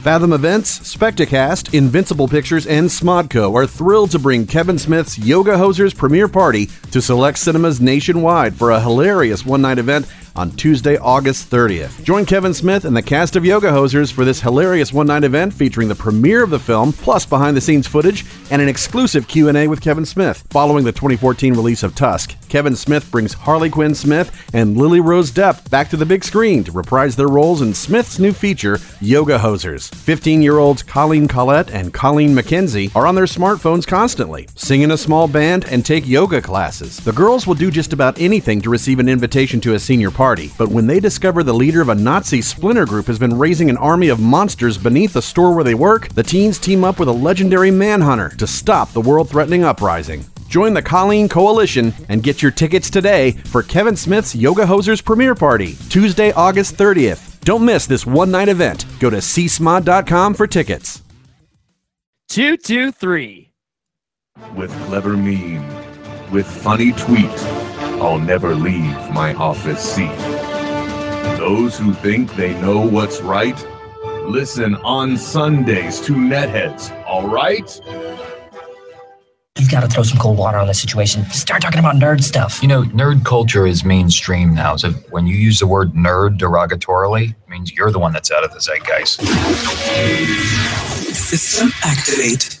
Fathom Events, SpectiCast, Invincible Pictures, and Smodco are thrilled to bring Kevin Smith's Yoga Hosers premiere party to select cinemas nationwide for a hilarious one night event on Tuesday, August 30th. Join Kevin Smith and the cast of Yoga Hosers for this hilarious one-night event featuring the premiere of the film, plus behind-the-scenes footage and an exclusive Q&A with Kevin Smith. Following the 2014 release of Tusk, Kevin Smith brings Harley Quinn Smith and Lily Rose Depp back to the big screen to reprise their roles in Smith's new feature, Yoga Hosers. 15-year-olds Colleen Collette and Colleen McKenzie are on their smartphones constantly, sing in a small band and take yoga classes. The girls will do just about anything to receive an invitation to a senior party, but when they discover the leader of a Nazi splinter group has been raising an army of monsters beneath the store where they work, the teens team up with a legendary manhunter to stop the world threatening uprising. Join the Colleen Coalition and get your tickets today for Kevin Smith's Yoga Hosers premiere party, Tuesday, August 30th. Don't miss this one night event. Go to csmod.com for tickets. 223. With clever meme, with funny tweet, I'll never leave my office seat. Those who think they know what's right, listen on Sundays to Netheads, all right? You've got to throw some cold water on this situation. Start talking about nerd stuff. You know, nerd culture is mainstream now. So when you use the word nerd derogatorily, it means you're the one that's out of the zeitgeist. System activate.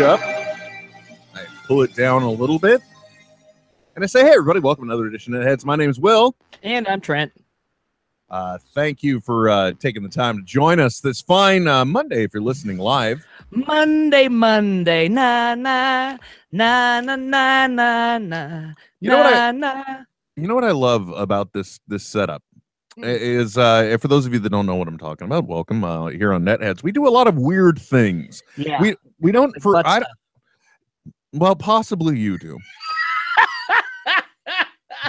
Up, I pull it down a little bit, and I say, "Hey, everybody! Welcome to another edition of Heads. My name is Will. And I'm Trent. Uh, thank you for uh, taking the time to join us this fine uh, Monday. If you're listening live, Monday, Monday, na na na na na na na. You know what I- na, na. you know what I love about this this setup is uh, for those of you that don't know what I'm talking about. Welcome uh, here on Netheads. We do a lot of weird things. Yeah. We we don't Like for I, well possibly you do.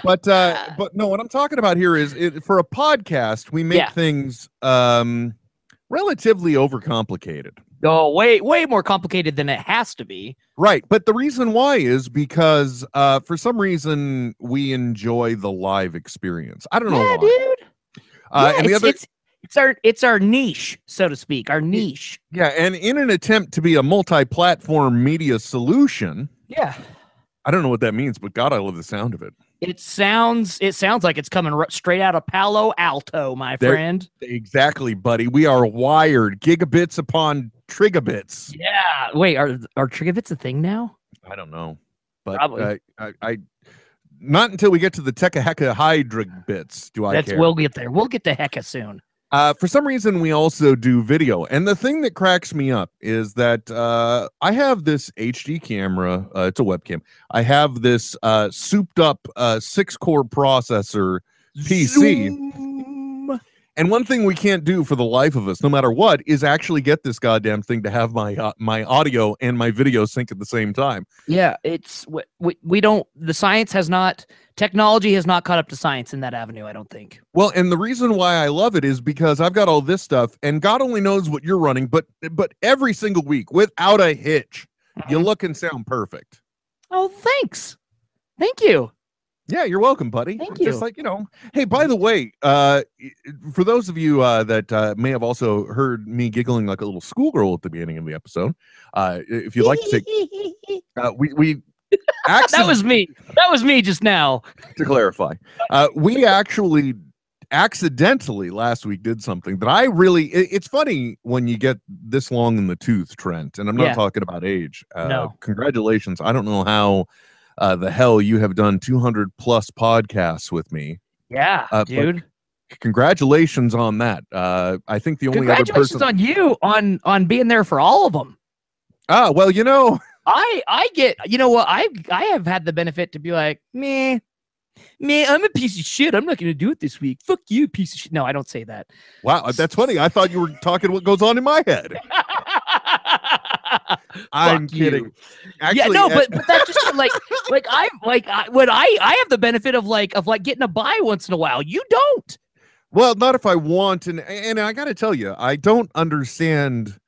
but uh but no what i'm talking about here is it, for a podcast we make Yeah. things um relatively overcomplicated Oh, way, way more complicated than it has to be. right but the reason why is because uh for some reason we enjoy the live experience i don't know Yeah, why dude. Uh Yeah, and the it's, other it's it's our it's our niche, so to speak. Our niche. yeah and in an attempt to be a multi-platform media solution Yeah. i don't know what that means but god i love the sound of it It sounds it sounds like it's coming r- straight out of Palo Alto, my friend. exactly buddy we are wired gigabits upon trigabits Yeah. Wait, are are trigabits a thing now? I don't know, but Probably. uh, I, I not until we get to the Tekahekahydra bits do I That's care. we'll get there. We'll get to Hecka soon. uh, for some reason, we also do video, and the thing that cracks me up is that uh, I have this HD camera. Uh, it's a webcam. I have this uh, souped-up uh, six-core processor PC. And one thing we can't do for the life of us, no matter what, is actually get this goddamn thing to have my uh, my audio and my video sync at the same time. Yeah, it's we, we don't the science has not technology has not caught up to science in that avenue, I don't think. Well, and the reason why I love it is because I've got all this stuff, and God only knows what you're running, but but every single week, without a hitch, you Mm-hmm. look and sound perfect. Oh, thanks. Thank you. Yeah, you're welcome, buddy. Thank you. Just like you know. Hey, by the way, uh, for those of you uh, that uh, may have also heard me giggling like a little schoolgirl at the beginning of the episode, uh, if you'd like to take, uh, we we that was me. That was me just now. to clarify, uh, we actually accidentally last week did something that I really. It, it's funny when you get this long in the tooth, Trent, and I'm not Yeah. talking about age. Uh, No. Congratulations. I don't know how uh, the hell you have done 200 plus podcasts with me. Yeah, Uh, dude. Congratulations on that. Uh, I think the only other Congratulations person. on you on on being there for all of them. Ah, well, you know, I I get you know what I I have had the benefit to be like me. Man, I'm a piece of shit. I'm not going to do it this week. Fuck you, piece of shit. No, I don't say that. Wow, that's funny. I thought you were talking what goes on in my head. I'm you. kidding. yeah, no, uh, but but that's just like like I like I, when I I have the benefit of like of like getting a buy once in a while. You don't. Well, not if I want, and and I got to tell you, I don't understand.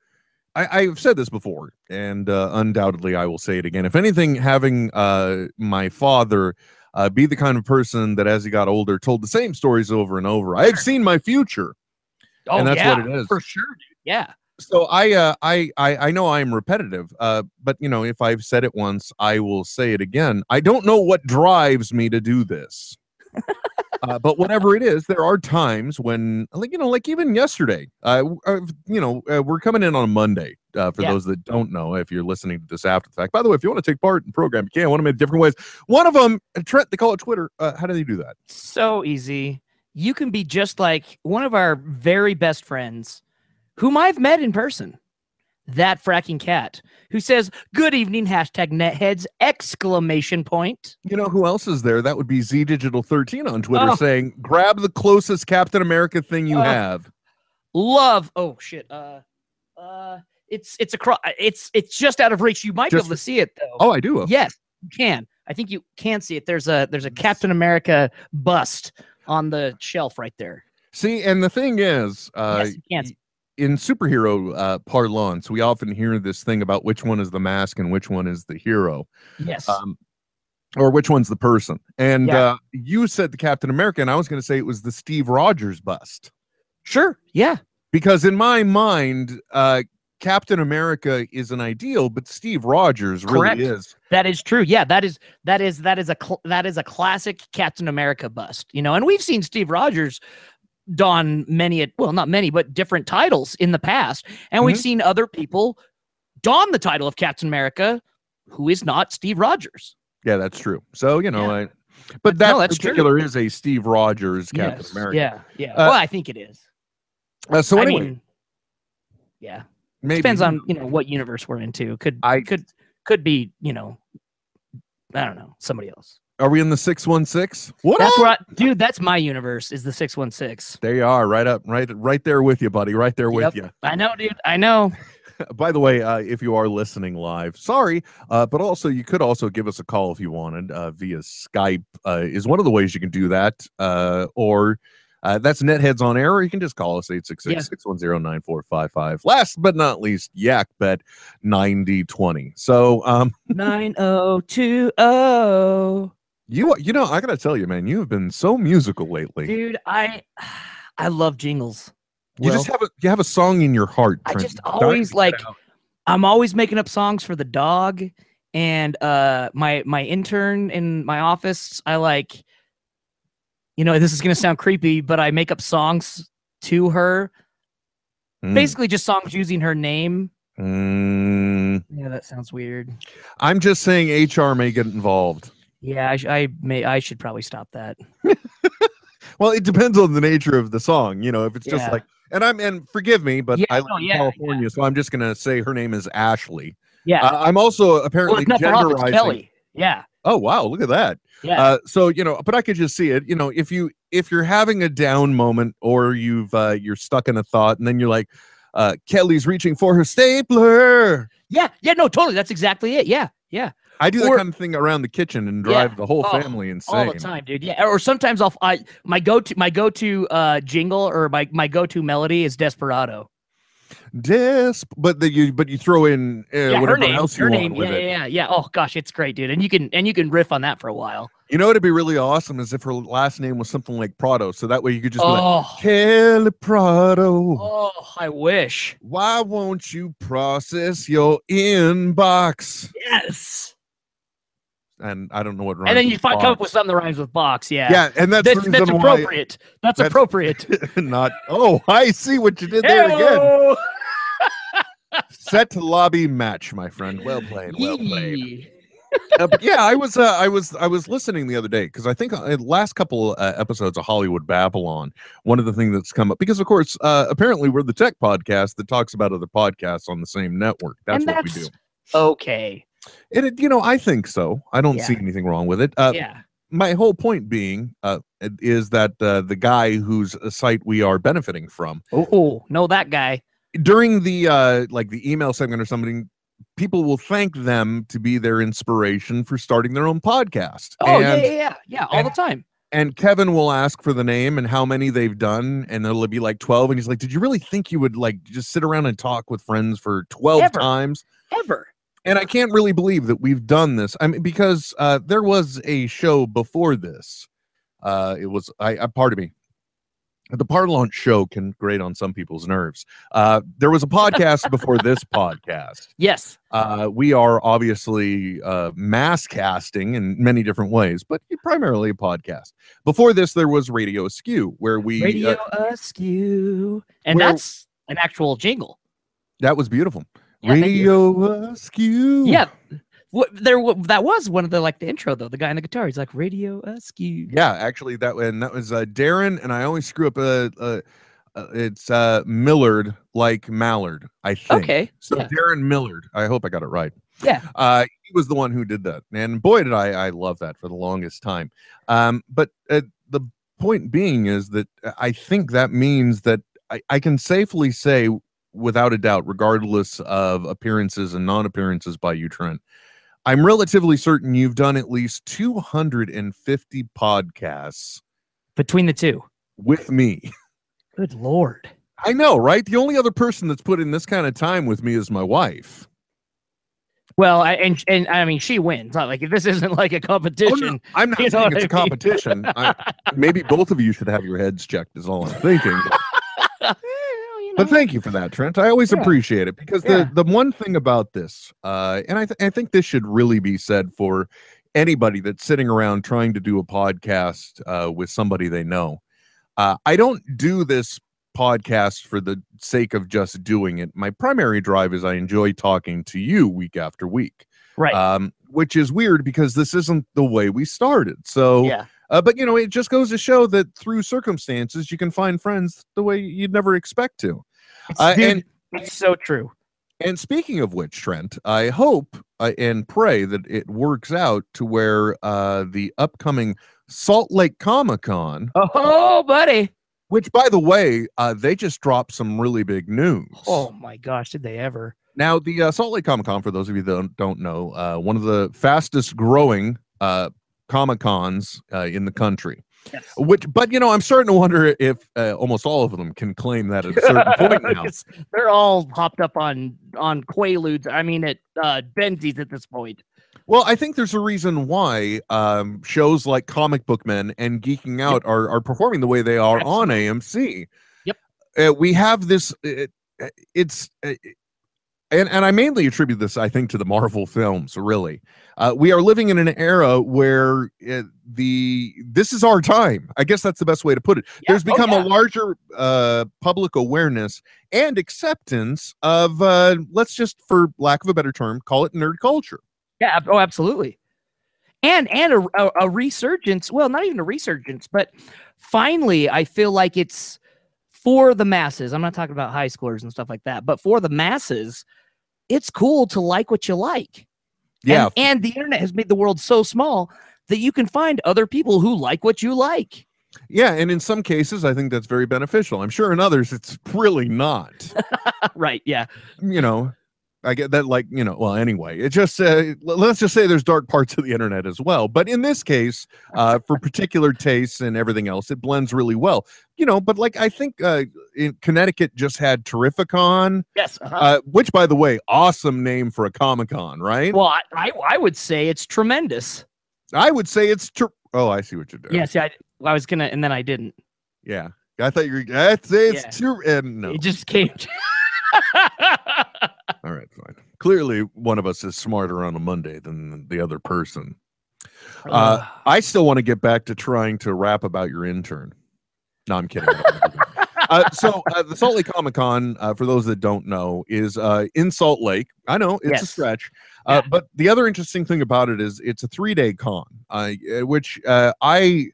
I, I've said this before, and uh, undoubtedly I will say it again. If anything, having uh, my father uh, be the kind of person that, as he got older, told the same stories over and over. I have seen my future, Oh, and that's yeah, what it is. for sure, dude. Yeah. So I, uh, I, I, I know I am repetitive, uh, but you know, if I've said it once, I will say it again. I don't know what drives me to do this. uh, but whatever it is, there are times when, like you know, like even yesterday, uh, uh, you know, uh, we're coming in on a Monday. Uh, for Yeah. those that don't know, if you're listening to this after the fact, by the way, if you want to take part in the program, you can. One of them in different ways. One of them, Trent, they call it Twitter. Uh, how do they do that? So easy. You can be just like one of our very best friends, whom I've met in person. That fracking cat who says, Good evening, hashtag netheads, exclamation point. You know who else is there? That would be Z Digital 13 on Twitter Oh. saying, "Grab the closest Captain America thing you Oh. have." Love. Oh shit. Uh uh it's it's across it's it's just out of reach. You might be able to see it though. Oh, I do. yes, you can. I think you can see it. There's a there's a Captain America bust on the shelf right there. See, and the thing is, uh, yes, you can. see- in superhero uh, parlance, we often hear this thing about which one is the mask and which one is the hero, Yes. um, or which one's the person. And Yeah. uh, you said the Captain America, and I was going to say it was the Steve Rogers bust sure. Yeah. because in my mind, uh, Captain America is an ideal, but Steve Rogers Correct. really is. That is true. Yeah, that is that is that is a cl- that is a classic Captain America bust. You know, and we've seen Steve Rogers don many well not many but different titles in the past and we've Mhm. seen other people don the title of captain america who is not steve rogers Yeah, that's true. So you know, Yeah. I, but that No, that's true. particular is a Steve Rogers Captain Yes. America. yeah yeah Uh, well i think it is Uh, so I anyway, mean, yeah maybe depends on you know what universe we're into could I- could could be you know i don't know somebody else Are we in the six one six? What? that's up? where I, dude that's my universe is the 616 There you are, right up, right, right there with you, buddy, right there with Yep. i know dude i know. By the way, uh, if you are listening live, sorry, uh, but also you could also give us a call if you wanted uh, via Skype. Uh, is one of the ways you can do that, uh, or. Uh, that's Netheads on Air, or you can just call us 866 610 9455. Last but not least, Yak Bet 9020. So, um, 9020 You you know, I gotta tell you, man, you have been so musical lately. dude i i love jingles you just have a you have a song in your heart. I just always like. I'm always making up songs for the dog and uh my my intern in my office. I like you know, this is to sound creepy, but I make up songs to her. Mm, Basically just songs using her name. mm. Yeah, that sounds weird. I'm just saying HR may get involved. Yeah, I, sh- I may I should probably stop that. Well, it depends on the nature of the song. You know, if it's just Yeah. like, and I'm and forgive me, but Yeah, I live no, in yeah, California, so I'm just gonna say her name is Ashley. Yeah. Uh, I'm also well, apparently it's not for off, it's genderizing. Kelly. Yeah. Oh wow, look at that. Yeah. Uh, so you know, but I could just see it. You know, if you if you're having a down moment or you've uh, you're stuck in a thought, and then you're like, uh, Kelly's reaching for her stapler. yeah. Yeah, no, totally. That's exactly it. Yeah. Yeah. I do that Or- kind of thing around the kitchen and Yeah. drive the whole Oh, family insane. all the time, dude. Yeah, or sometimes I'll I my go to my go to uh jingle or my my go to melody is Desperado. Desp, but the, you but you throw in uh, yeah, her whatever name, else you her want name. with Yeah, it. yeah, yeah, yeah. Oh gosh, it's great, dude. And you can and you can riff on that for a while. You know, it'd be really awesome is if her last name was something like Prado, so that way you could just be like, Oh, Kelly Prado. oh, I wish. Why won't you process your inbox? Yes. And I don't know what. And then rhymes you find, come up with something that rhymes with box. Yeah. Yeah, and that's, That's, that's appropriate. That's, that's- appropriate. not. Oh, I see what you did there again. Set lobby match, my friend. Well played. Well played. Uh, yeah, I was, uh, I was, I was listening the other day because I think uh, last couple uh, episodes of Hollywood Babble-On, one of the things that's come up because, of course, uh, apparently we're the tech podcast that talks about other podcasts on the same network. That's And what we do. Okay. It, it- you know, I think so. I don't see anything wrong with it. Uh, yeah. My whole point being uh, is that uh, the guy whose site we are benefiting from Oh, no, that guy. during the uh, like the email segment or something, people will thank them to be their inspiration for starting their own podcast. Oh, yeah, and, yeah, yeah, yeah, all the time. and Kevin will ask for the name and how many they've done, and it'll be like twelve. And he's like, "Did you really think you would like just sit around and talk with friends for twelve Ever. times?" Ever. And I can't really believe that we've done this. I mean, because uh, there was a show before this. Uh, it was I, I pardon me. The Parlance show can grate on some people's nerves. Uh, there was a podcast before this podcast. Yes. Uh, we are obviously uh, mass casting in many different ways, but primarily a podcast. Before this, there was Radio Askew, where we Radio uh, Askew. And where- that's an actual jingle. that was beautiful. Yeah. Radio Askew. Yeah. What there that was one of the like the intro though. The guy on the guitar, he's like Radio Askew. Yeah, actually, that and that was uh, Darren, and I always screw up. Uh, uh, uh, it's uh, Millard, like Mallard, I think. Okay. So yeah. Darren Millard. I hope I got it right. Yeah. Uh, he was the one who did that, and boy, did I I love that for the longest time. Um, but uh, the point being is that uh, I think that means that I, I can safely say, without a doubt, regardless of appearances and non-appearances by you, Trent. I'm relatively certain you've done at least 250 podcasts Between the two. with me. Good lord. I know, right? The only other person that's put in this kind of time with me is my wife. Well, I, and and I mean she wins. Not like this isn't like a Oh, no, competition. I'm not saying it's a I mean? competition. I, maybe both of you should have your heads checked, is all I'm thinking. But, You but know? thank you for that, Trent. I always Yeah. appreciate it because Yeah. the, the one thing about this, uh, and I, th- I think this should really be said for anybody that's sitting around trying to do a podcast uh, with somebody they know. Uh, I don't do this podcast for the sake of just doing it. My primary drive is I enjoy talking to you week after week. right. um, which is weird because this isn't the way we started. So, yeah. uh, but you know, it just goes to show that through circumstances, you can find friends the way you'd never expect to. Uh, Dude, and it's so true. and speaking of which, Trent, I hope uh, and pray that it works out to where uh, the upcoming Salt Lake Comic Con, Oh, buddy. which by the way, uh, they just dropped some really big news. Oh my gosh, did they ever? Now, the uh, Salt Lake Comic Con, for those of you that don't, don't know, uh, one of the fastest growing uh, Comic Cons uh, in the country. Yes. Which, but you know, I'm starting to wonder if uh, almost all of them can claim that at a certain point now. They're all hopped up on on Quaaludes. I mean, at uh, Benzies at this point. Well, I think there's a reason why um, shows like Comic Book Men and Geeking Out are, are performing the way they are on AMC. Yep. Uh, we have this. It, it's. And, and I mainly attribute this, I think, to the Marvel films. Really, uh, we are living in an era where uh, the this is our time. I guess that's the best way to put it. Yeah, There's oh, become yeah. a larger uh, public awareness and acceptance of, uh, let's just, for lack of a better term, call it nerd culture. Yeah. Oh, absolutely. And and a, a, a resurgence. Well, not even a resurgence, but finally, I feel like it's for the masses. I'm not talking about high schoolers and stuff like that, but for the masses, it's cool to like what you like. Yeah, And, and the internet has made the world so small that you can find other people who like what you like. Yeah, and in some cases, I think that's very beneficial. I'm sure in others, it's really not. right. Yeah. you know, I get that, like, you know, well, anyway, it just, uh, let's just say there's dark parts of the internet as well. But in this case, uh, for particular tastes and everything else, it blends really well, you know. But like, I think uh, in Connecticut just had Terrificon, Yes. uh-huh. uh, which, by the way, awesome name for a Comic Con, right? well, I, I I would say it's tremendous. I would say it's, ter- oh, I see what you're doing. Yes. Yeah. I, I was gonna, and then I didn't. Yeah. I thought you were, I'd say it's Yeah. and no. It just came. All right, fine. Clearly, one of us is smarter on a Monday than the other person. Uh, I still want to get back to trying to rap about your intern. No, I'm kidding. I don't wanna do that. uh, so, uh, the Salt Lake Comic Con, uh, for those that don't know, is uh, in Salt Lake. I know it's a stretch, uh, Yeah. but the other interesting thing about it is it's a three day con, which uh, I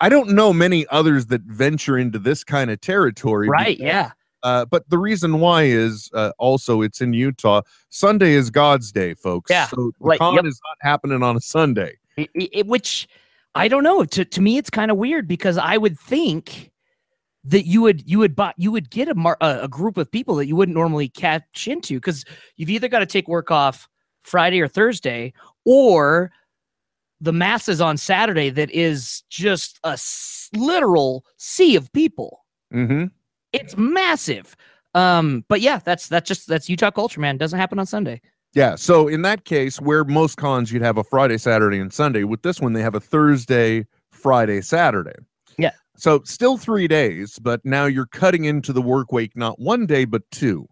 I don't know many others that venture into this kind of territory. right. Yeah. Uh, but the reason why is uh, also it's in Utah. Sunday is God's day, folks. Yeah, So the right, con yep. is not happening on a Sunday. I- I- it- which I don't know. To to me, it's kind of weird because I would think that you would you would buy you would get a mar- a, a group of people that you wouldn't normally catch into because you've either got to take work off Friday or Thursday or the masses on Saturday that is just a s- literal sea of people. Mm-hmm. It's massive. Um, but yeah, that's that's just that's Utah culture, man. Doesn't happen on Sunday. Yeah. So in that case, where most cons you'd have a Friday, Saturday, and Sunday, with this one they have a Thursday, Friday, Saturday. Yeah. So still three days, but now you're cutting into the work week not one day but two.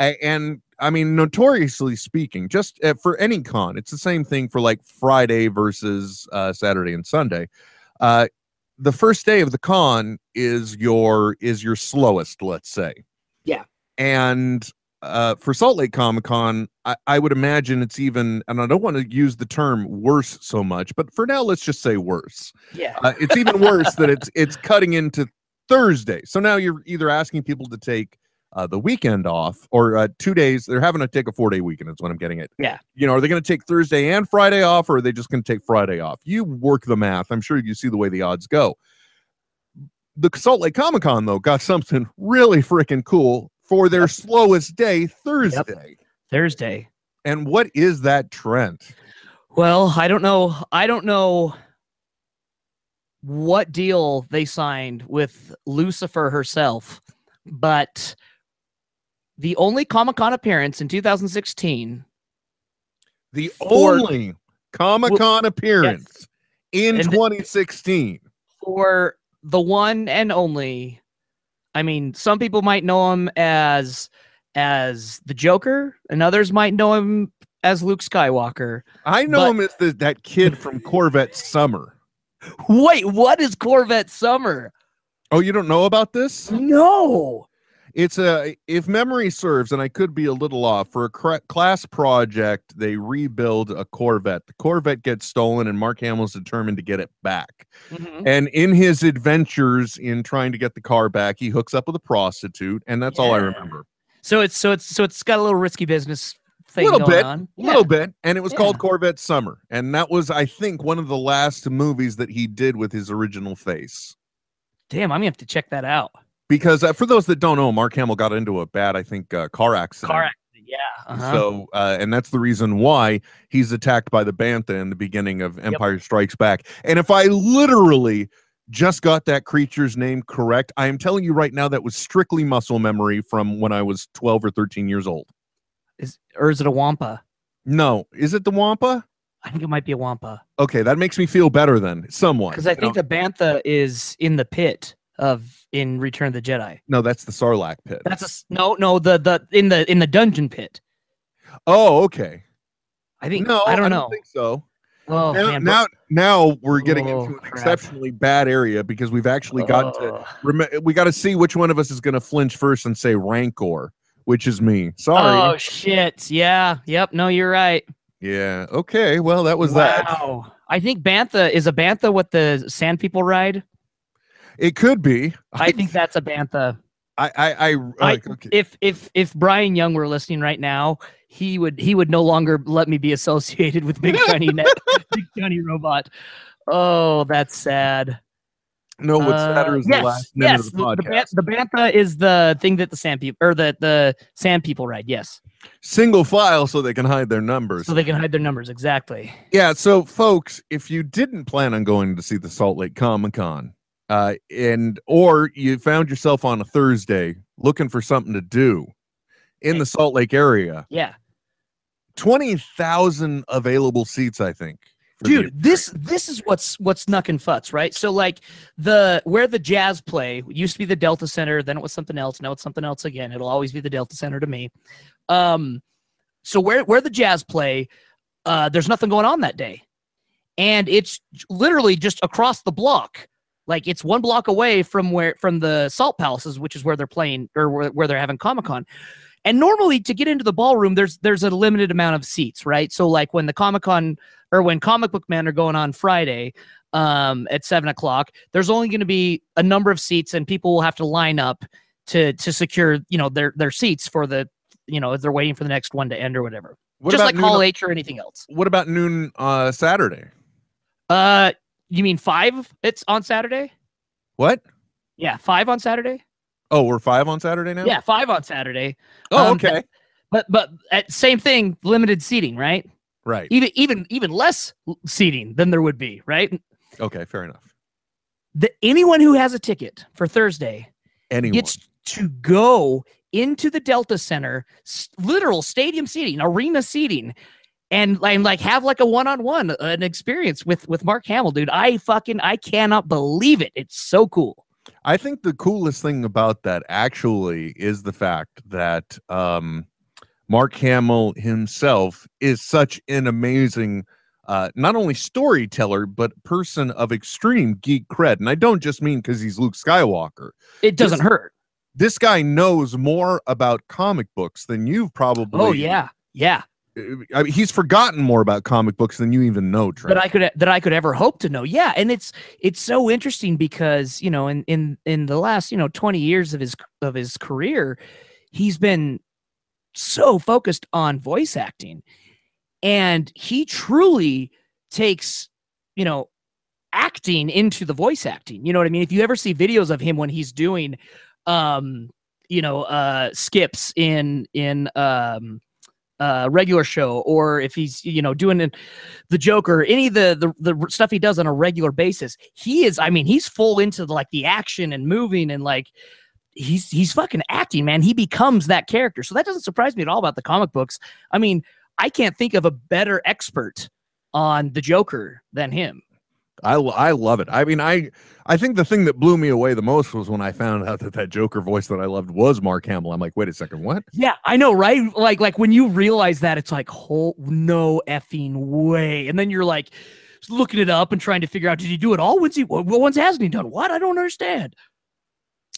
A- And I mean, notoriously speaking, just uh, for any con, it's the same thing for like Friday versus uh, Saturday and Sunday. Uh, the first day of the con is your is your slowest, let's say. Yeah. And uh, for Salt Lake Comic Con, I, I would imagine it's even, and I don't want to use the term worse so much, but for now, let's just say worse. Yeah. Uh, it's even worse that it's it's cutting into Thursday. So now you're either asking people to take uh, the weekend off or uh, two days. They're having to take a four day weekend. Is what I'm getting at. Yeah. You know, are they going to take Thursday and Friday off, or are they just going to take Friday off? You work the math. I'm sure you see the way the odds go. The Salt Lake Comic Con though got something really freaking cool for their slowest day, Thursday. Thursday. And what is that trend? Well, I don't know. I don't know what deal they signed with Lucifer herself, but the only Comic Con appearance in 2016 The For- only Comic Con appearance in And 2016. for the one and only. I mean, some people might know him as as the Joker, and others might know him as Luke Skywalker. I know But- him as the, that kid from Corvette Summer. Wait, what is Corvette Summer? Oh, you don't know about this? No. It's a, if memory serves, and I could be a little off, for a cra- class project, they rebuild a Corvette. The Corvette gets stolen, and Mark Hamill's determined to get it back. Mhm. And in his adventures in trying to get the car back, he hooks up with a prostitute, and that's all I remember. So it's so it's so it's got a little risky business thing little going bit, on. A little bit, and it was called Corvette Summer, and that was, I think, one of the last movies that he did with his original face. Damn, I'm gonna have to check that out. Because uh, for those that don't know, Mark Hamill got into a bad, I think, uh, car accident. Car accident, yeah. Uh-huh. So, uh, and that's the reason why he's attacked by the Bantha in the beginning of Empire Strikes Back. And if I literally just got that creature's name correct, I am telling you right now that was strictly muscle memory from when I was 12 or 13 years old. is or is it a Wampa? No, is it the Wampa? I think it might be a Wampa Okay, that makes me feel better then, somewhat. because I think know? the Bantha is in the pit of in Return of the Jedi. no, that's the Sarlacc pit. That's a no, no, the the in the in the dungeon pit. oh, okay. I think No, I don't know. think so. oh now, man, now, now we're getting Oh, into an crap. exceptionally bad area because we've actually got to oh. Ugh. rem- we got to see which one of us is going to flinch first and say Rancor, which is me. Sorry. Oh shit! Yeah, yep. No, you're right. yeah. Okay. Well, that was that. Wow. I think Bantha is a Bantha what the Sand People ride. It could be. I think that's a Bantha. I. I. I, I- uh, okay. If if if Bryan Young were listening right now, he would he would no longer let me be associated with Big Shiny Net, Big Shiny Robot. Oh, that's sad. no, what's Uh, sadder is yes, the last minute yes, of the podcast. the, the Bantha is the thing that the Sand People or the the Sand People ride. Yes, Single file so they can hide their numbers. so they can hide their numbers exactly. Yeah, so folks, if you didn't plan on going to see the Salt Lake Comic Con, uh, and or you found yourself on a Thursday looking for something to do in the Salt Lake area, Yeah. twenty thousand available seats, I think. dude this this is what's what's nuck and futz right? So like the where the jazz play used to be the delta center then it was something else now it's something else again. It'll always be the delta center to me. Um so where where the jazz play uh there's nothing going on that day. And it's literally just across the block like it's one block away from where from the salt palaces which is where they're playing or where, where they're having comic-con and normally to get into the ballroom there's there's a limited amount of seats right so like when the comic-con or when comic book men are going on friday um, at seven o'clock there's only going to be a number of seats and people will have to line up to to secure you know their their seats for the you know if they're waiting for the next one to end or whatever. What Just about like Hall H or anything else. What about noon uh, Saturday? Uh, you mean five? It's on Saturday. What? Yeah, five on Saturday. Oh, we're five on Saturday now. Yeah, five on Saturday. Oh, Um, okay. But but at same thing, limited seating, right? Right. Even even even less seating than there would be, right? Okay. Fair enough. The, anyone who has a ticket for Thursday Anyone. gets to go into the Delta Center, s- literal stadium seating, arena seating, and, and like have like a one-on-one an experience with with Mark Hamill, dude. I fucking I cannot believe it. It's so cool. I think the coolest thing about that actually is the fact that um, Mark Hamill himself is such an amazing, uh, not only storyteller, but person of extreme geek cred. And I don't just mean because he's Luke Skywalker. It doesn't This- hurt. This guy knows more about comic books than you've probably. Oh yeah, yeah. I mean, he's forgotten more about comic books than you even know, Trent. that I could that I could ever hope to know. Yeah, and it's it's so interesting because you know in in in the last you know twenty years of his of his career, he's been so focused on voice acting, and he truly takes you know acting into the voice acting. You know what I mean? If you ever see videos of him when he's doing, um, you know, uh, skips in in um uh regular show or if he's you know doing the joker any of the, the the stuff he does on a regular basis he is i mean he's full into the, like the action and moving and like he's he's fucking acting man. He becomes that character. So that doesn't surprise me at all about the comic books. I mean i can't think of a better expert on the joker than him I, I love it. I mean, I I think the thing that blew me away the most was when I found out that that Joker voice that I loved was Mark Hamill. I'm like, wait a second, what? yeah i know right like like when you realize that it's like whole no effing way and then you're like looking it up and trying to figure out did he do it all when's he what what ones hasn't he done what i don't understand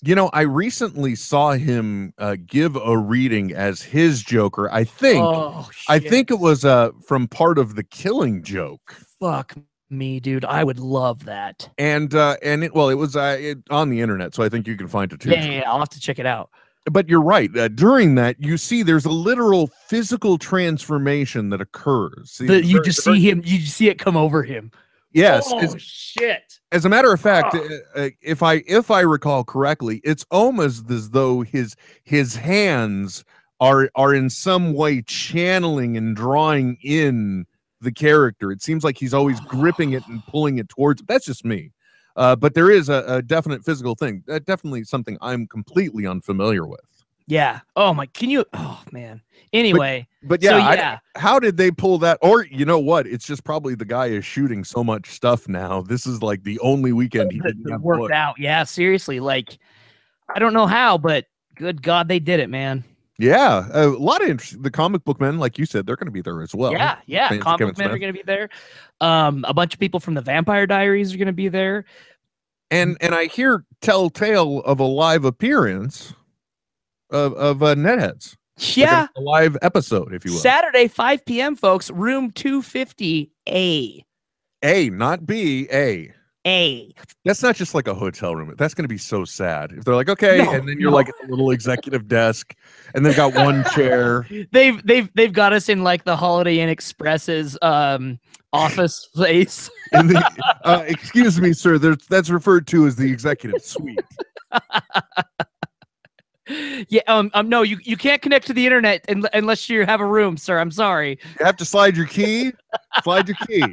You know, I recently saw him uh, give a reading as his Joker. I think Oh, I think it was uh from part of the Killing Joke. Fuck me, dude. I would love that. And uh and it well, it was uh, it, on the internet, so I think you can find it too. Yeah, yeah, I'll have to check it out. But you're right. Uh, during that, you see there's a literal physical transformation that occurs. See, The, you just see him. You see it come over him. Yes, Oh it's- shit. As a matter of fact, Ah. uh, uh, if I if I recall correctly, it's almost as though his his hands are are in some way channeling and drawing in the character. It seems like he's always gripping it and pulling it towards. That's just me. Uh, but there is a, a definite physical thing. Uh, definitely something I'm completely unfamiliar with. Yeah. Oh my. Can you? Oh man. Anyway. But So, yeah, I- yeah. how did they pull that? Or you know what? It's just probably the guy is shooting so much stuff now. This is like the only weekend he didn't worked out. Yeah. Seriously. Like, I don't know how, but good God, they did it, man. Yeah, a lot of interest. The comic book men, like you said, they're going to be there as well. yeah. Yeah. Fans Comic men are going to be there. Um, a bunch of people from the Vampire Diaries are going to be there. and and I hear telltale of a live appearance of of uh, Netheads. Like a- Yeah. a, live episode, if you will. Saturday, 5 p.m., folks. Room 250A. A, not B. A. A. That's not just like a hotel room. That's going to be so sad if they're like, okay, No, and then you're no. like at the little executive desk, and they've got one chair. they've they've they've got us in like the Holiday Inn Express's um office place. The, uh, excuse me, sir. There's, that's referred to as the executive suite. yeah, um, um, no, you you can't connect to the internet un- unless you have a room, sir. I'm sorry. You have to slide your key. Slide your key.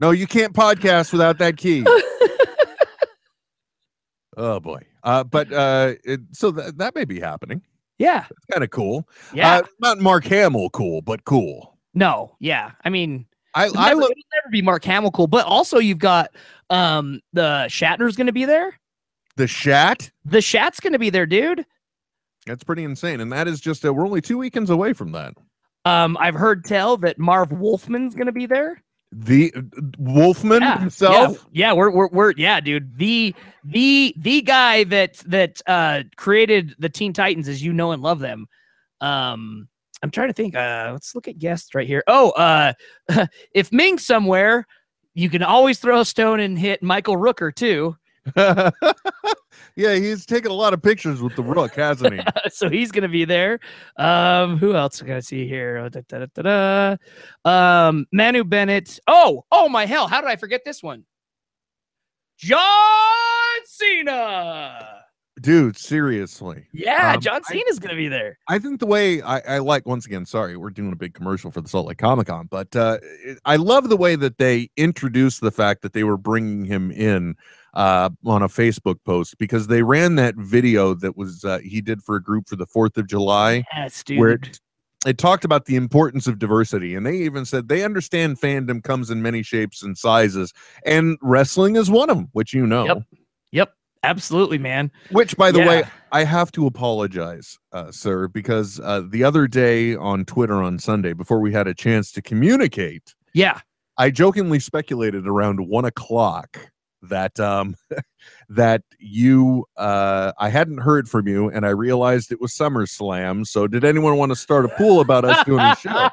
No, you can't podcast without that key. Oh boy. Uh, but uh, it, so that that may be happening. Yeah, It's kind of cool. yeah. Uh, not Mark Hamill cool, but cool. no, yeah. I mean, I it'll I never, look. it'll never be Mark Hamill cool, but also you've got um the Shatner's going to be there. The Shat. The Shat's going to be there, dude. That's pretty insane, and that is just uh, we're only two weekends away from that. Um, I've heard tell that Marv Wolfman's going to be there. The Wolfman yeah, himself. Yeah, yeah, we're, we're we're yeah, dude. The the the guy that that uh created the Teen Titans as you know and love them. Um I'm trying to think. Uh let's look at guests right here. Oh, uh if Ming somewhere, you can always throw a stone and hit Michael Rooker too. yeah, he's taken a lot of pictures with the Rook, hasn't he? so he's gonna be there. Um, who else can I see here? Oh, da, da, da. Um, Manu Bennett. Oh, oh my hell! How did I forget this one? John Cena. Dude, seriously. Yeah, Um, John cena is gonna be there. I think the way I, I like once again, sorry, we're doing a big commercial for the Salt Lake Comic Con, but uh, it- I love the way that they introduced the fact that they were bringing him in uh, on a Facebook post because they ran that video that was uh, he did for a group for the Fourth of July Yes, where it, it talked about the importance of diversity, and they even said they understand fandom comes in many shapes and sizes, and wrestling is one of them, which you know. Yep. Absolutely, man. Which, by the way, I have to apologize, uh, sir, because uh, the other day on Twitter on Sunday, before we had a chance to communicate, Yeah. I jokingly speculated around one o'clock that um that you uh I hadn't heard from you and I realized it was SummerSlam. So did anyone want to start a pool about us doing a show?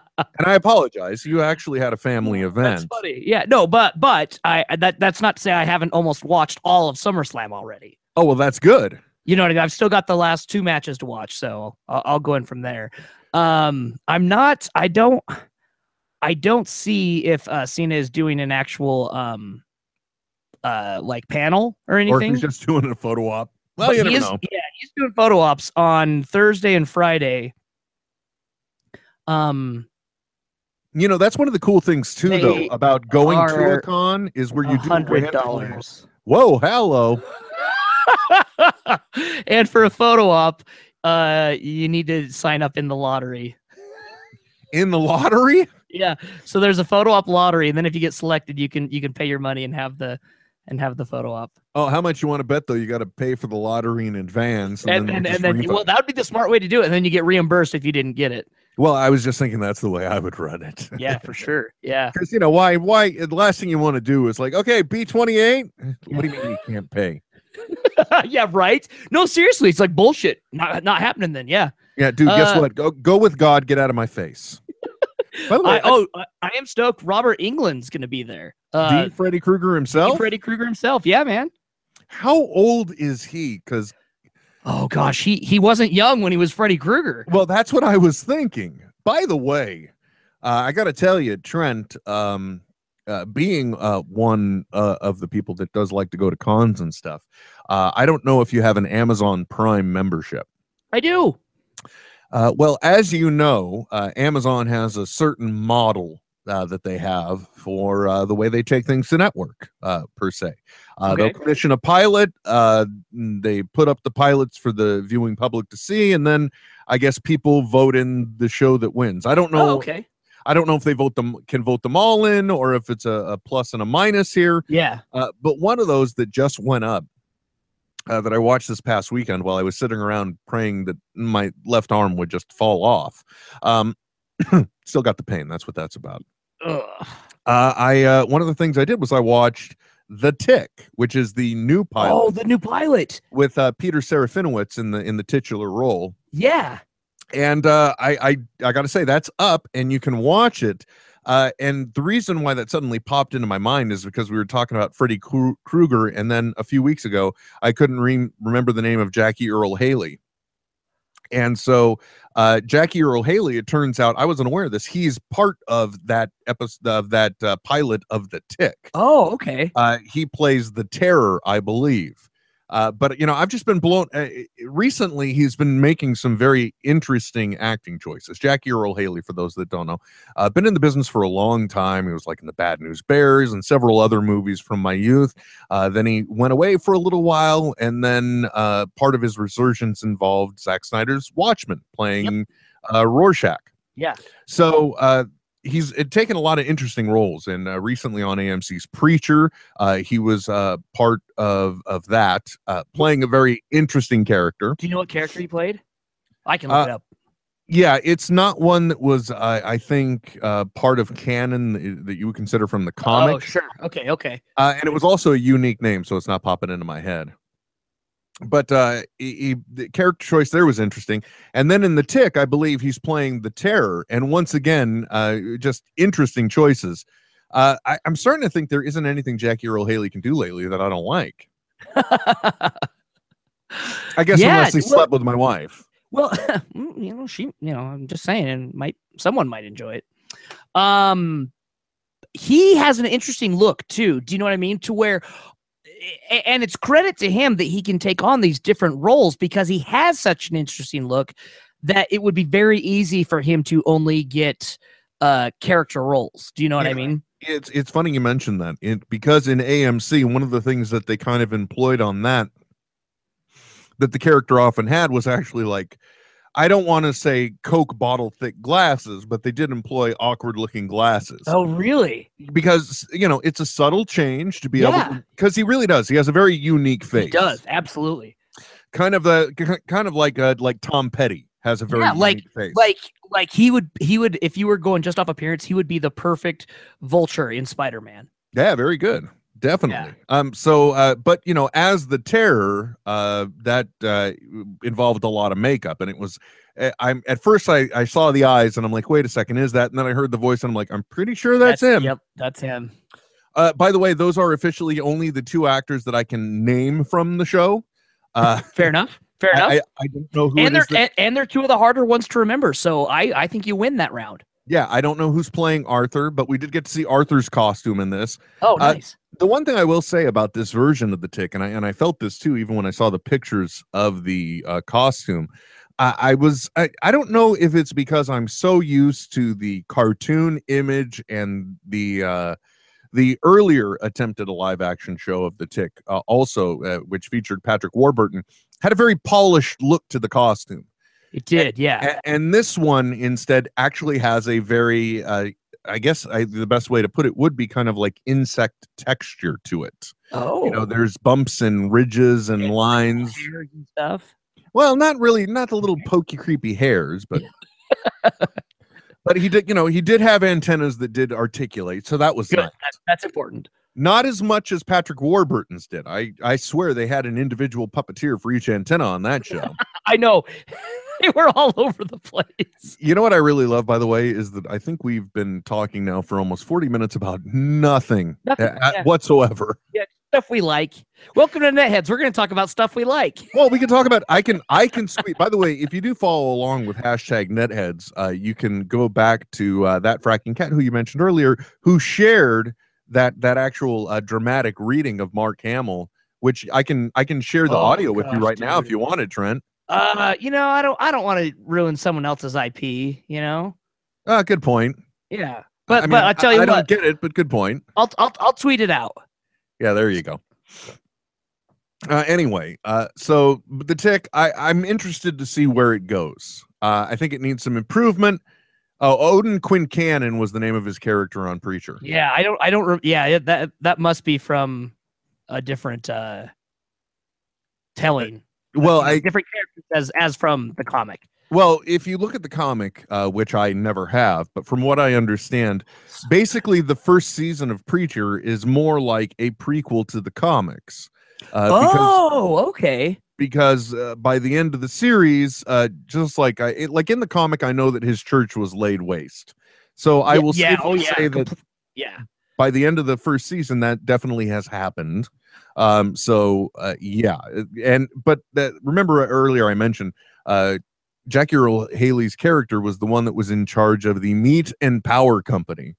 And I apologize. You actually had a family event. That's funny. Yeah. No, but but I that that's not to say I haven't almost watched all of SummerSlam already. Oh well that's good. You know what I mean? I've still got the last two matches to watch, so I'll, I'll go in from there. Um, I'm not. I don't. I don't see if uh, Cena is doing an actual um, uh, like panel or anything. Or he's just doing a photo op. Well, But you never is- know. Yeah, he's doing photo ops on Thursday and Friday. Um, You know, that's one of the cool things too, though, about going to a con is where you do hundred random- dollars. Whoa, hello. and for a photo op, uh, you need to sign up in the lottery. In the lottery? Yeah. So there's a photo op lottery, and then if you get selected, you can you can pay your money and have the and have the photo op. Oh, how much you want to bet though? You got to pay for the lottery in advance. And they'll and, and then well, that would be the smart way to do it. And then you get reimbursed if you didn't get it. Well, I was just thinking that's the way I would run it. Yeah, for sure. Yeah. Because you know why? Why the last thing you want to do is like, okay, B twenty eight. What do you mean you can't pay? yeah. Right. No, seriously, it's like bullshit. Not not happening then. Yeah. Yeah, dude. guess Uh, what? Go go with God. Get out of my face. By the way, I, oh, I, I am stoked. Robert Englund's gonna be there. Uh, the Freddy Krueger himself. Freddy Krueger himself. Yeah, man. How old is he? Because Oh gosh, he he wasn't young when he was Freddy Krueger. Well, that's what I was thinking. By the way, uh, I got to tell you, Trent, um, uh, being uh, one uh, of the people that does like to go to cons and stuff, uh, I don't know if you have an Amazon Prime membership. I do. Uh, well, as you know, uh, Amazon has a certain model uh, that they have for uh, the way they take things to network, uh, per se. Uh, Okay. They'll commission a pilot. Uh, they put up the pilots for the viewing public to see, and then I guess people vote in the show that wins. I don't know. Oh, okay. I don't know if they vote them can vote them all in, or if it's a, a plus and a minus here. Yeah. Uh, but one of those that just went up uh, that I watched this past weekend while I was sitting around praying that my left arm would just fall off. Um, still got the pain. That's what that's about. Uh, I uh, one of the things I did was I watched The Tick, which is the new pilot Oh, the new pilot. with uh, Peter Serafinowicz in the in the titular role. Yeah. and uh, I I I got to say that's up, and you can watch it. Uh, and the reason why that suddenly popped into my mind is because we were talking about Freddy Krueger, and then a few weeks ago I couldn't re- remember the name of Jackie Earle Haley. And so uh, Jackie Earle Haley, it turns out I wasn't aware of this. He's part of that episode of that uh, pilot of the Tick. Oh, okay. Uh, he plays the terror, I believe. Uh, but you know, I've just been blown. Uh, recently, he's been making some very interesting acting choices. Jackie Earle Haley, for those that don't know, uh, been in the business for a long time. He was like in the Bad News Bears and several other movies from my youth. Uh, then he went away for a little while, and then uh, part of his resurgence involved Zack Snyder's Watchmen, playing uh, Rorschach. Yeah. So uh, he's uh, taken a lot of interesting roles, and uh, recently on AMC's Preacher, uh, he was uh, part of of that, uh, playing a very interesting character. Do you know what character he played? I can look Uh, it up. Yeah, it's not one that was, I think, uh, part of canon that- you would consider from the comics. Oh, comic, sure. Okay. Okay. uh, and it was also a unique name, so it's not popping into my head. But uh, he, he- the character choice there was interesting, and then in the Tick, I believe he's playing the Terror, and once again, uh, just interesting choices. Uh, I, I'm starting to think there isn't anything Jackie Earle Haley can do lately that I don't like. I guess Yeah, unless he well- slept with my wife. Well, mm, you know, she, you know, I'm just saying, and might someone might enjoy it. Um, he has an interesting look too. Do you know what I mean? To where, and it's credit to him that he can take on these different roles because he has such an interesting look that it would be very easy for him to only get uh character roles. Do you know what I mean? It's it's funny you mentioned that it, because in AMC, one of the things that they kind of employed on that that the character often had was actually like I don't want to say Coke bottle thick glasses, but they did employ awkward looking glasses Oh, really? because you know it's a subtle change to be able Yeah. to because he really does. He has a very unique face. He does absolutely. kind of the kind of like uh, like Tom Petty has a very Yeah, like- unique face. like like he would he would if you were going just off appearance he would be the perfect vulture in spider-man Yeah, very good. Definitely. Um so uh but you know as the terror uh that uh involved a lot of makeup and it was uh, I'm at first I I saw the eyes and I'm like wait a second is that and then I heard the voice and I'm like I'm pretty sure that's, him. yep that's him Uh by the way those are officially only the two actors that I can name from the show. Uh fair enough fair enough I, I, I don't know who and they're that- and, and they're two of the harder ones to remember so i i think you win that round yeah, I don't know who's playing Arthur, but we did get to see Arthur's costume in this. oh Uh, nice the one thing I will say about this version of the tick, and I and I felt this too, even when I saw the pictures of the uh, costume, I, I was I, I don't know if it's because I'm so used to the cartoon image and the uh, the earlier attempt at a live action show of the tick, uh, also uh, which featured Patrick Warburton, had a very polished look to the costume. It did yeah. And this one instead actually has a very uh, i guess I, the best way to put it would be kind of like insect texture to it. Oh you know there's bumps and ridges and lines. hairs and stuff. Well not really not the little pokey creepy hairs but but he did you know he did have antennas that did articulate so that was good nice. that's, that's important. Not as much as patrick warburton's did. I i swear they had an individual puppeteer for each antenna on that show. I know they were all over the place You know what I really love, by the way, is that I think we've been talking now for almost 40 minutes about nothing, Nothing, a- a- yeah. whatsoever. stuff we like welcome to netheads we're going to talk about stuff we like Well, we can talk about I can I can squeeze. By the way, if you do follow along with hashtag netheads, uh, you can go back to uh, that fracking cat who you mentioned earlier, who shared that that actual uh, dramatic reading of Mark Hamill, which I can I can share the Oh, audio with you gosh, right now if dude. you wanted, Trent. Uh you know i don't i don't want to ruin someone else's ip you know Ah, good point. yeah but I mean, but i tell you I what don't get it, but good point. I'll, I'll I'll tweet it out. Yeah, there you go. Uh, anyway, uh, so the tick, I, I'm interested to see where it goes. Uh, I think it needs some improvement. Oh, Odin Quincannon was the name of his character on Preacher. Yeah, I don't I don't re- yeah, that that must be from a different uh telling. Well, I different characters as as from the comic. well, if you look at the comic, uh, which I never have, but from what I understand, basically the first season of Preacher is more like a prequel to the comics. Uh, because oh, okay. because uh, by the end of the series, uh, just like I it, like in the comic, I know that his church was laid waste. So I Yeah, will yeah, oh, yeah, say that Yeah. by the end of the first season, that definitely has happened. Um, so uh, yeah, uh, and but that remember earlier I mentioned uh, Jackie Earle Haley's character was the one that was in charge of the meat and power company.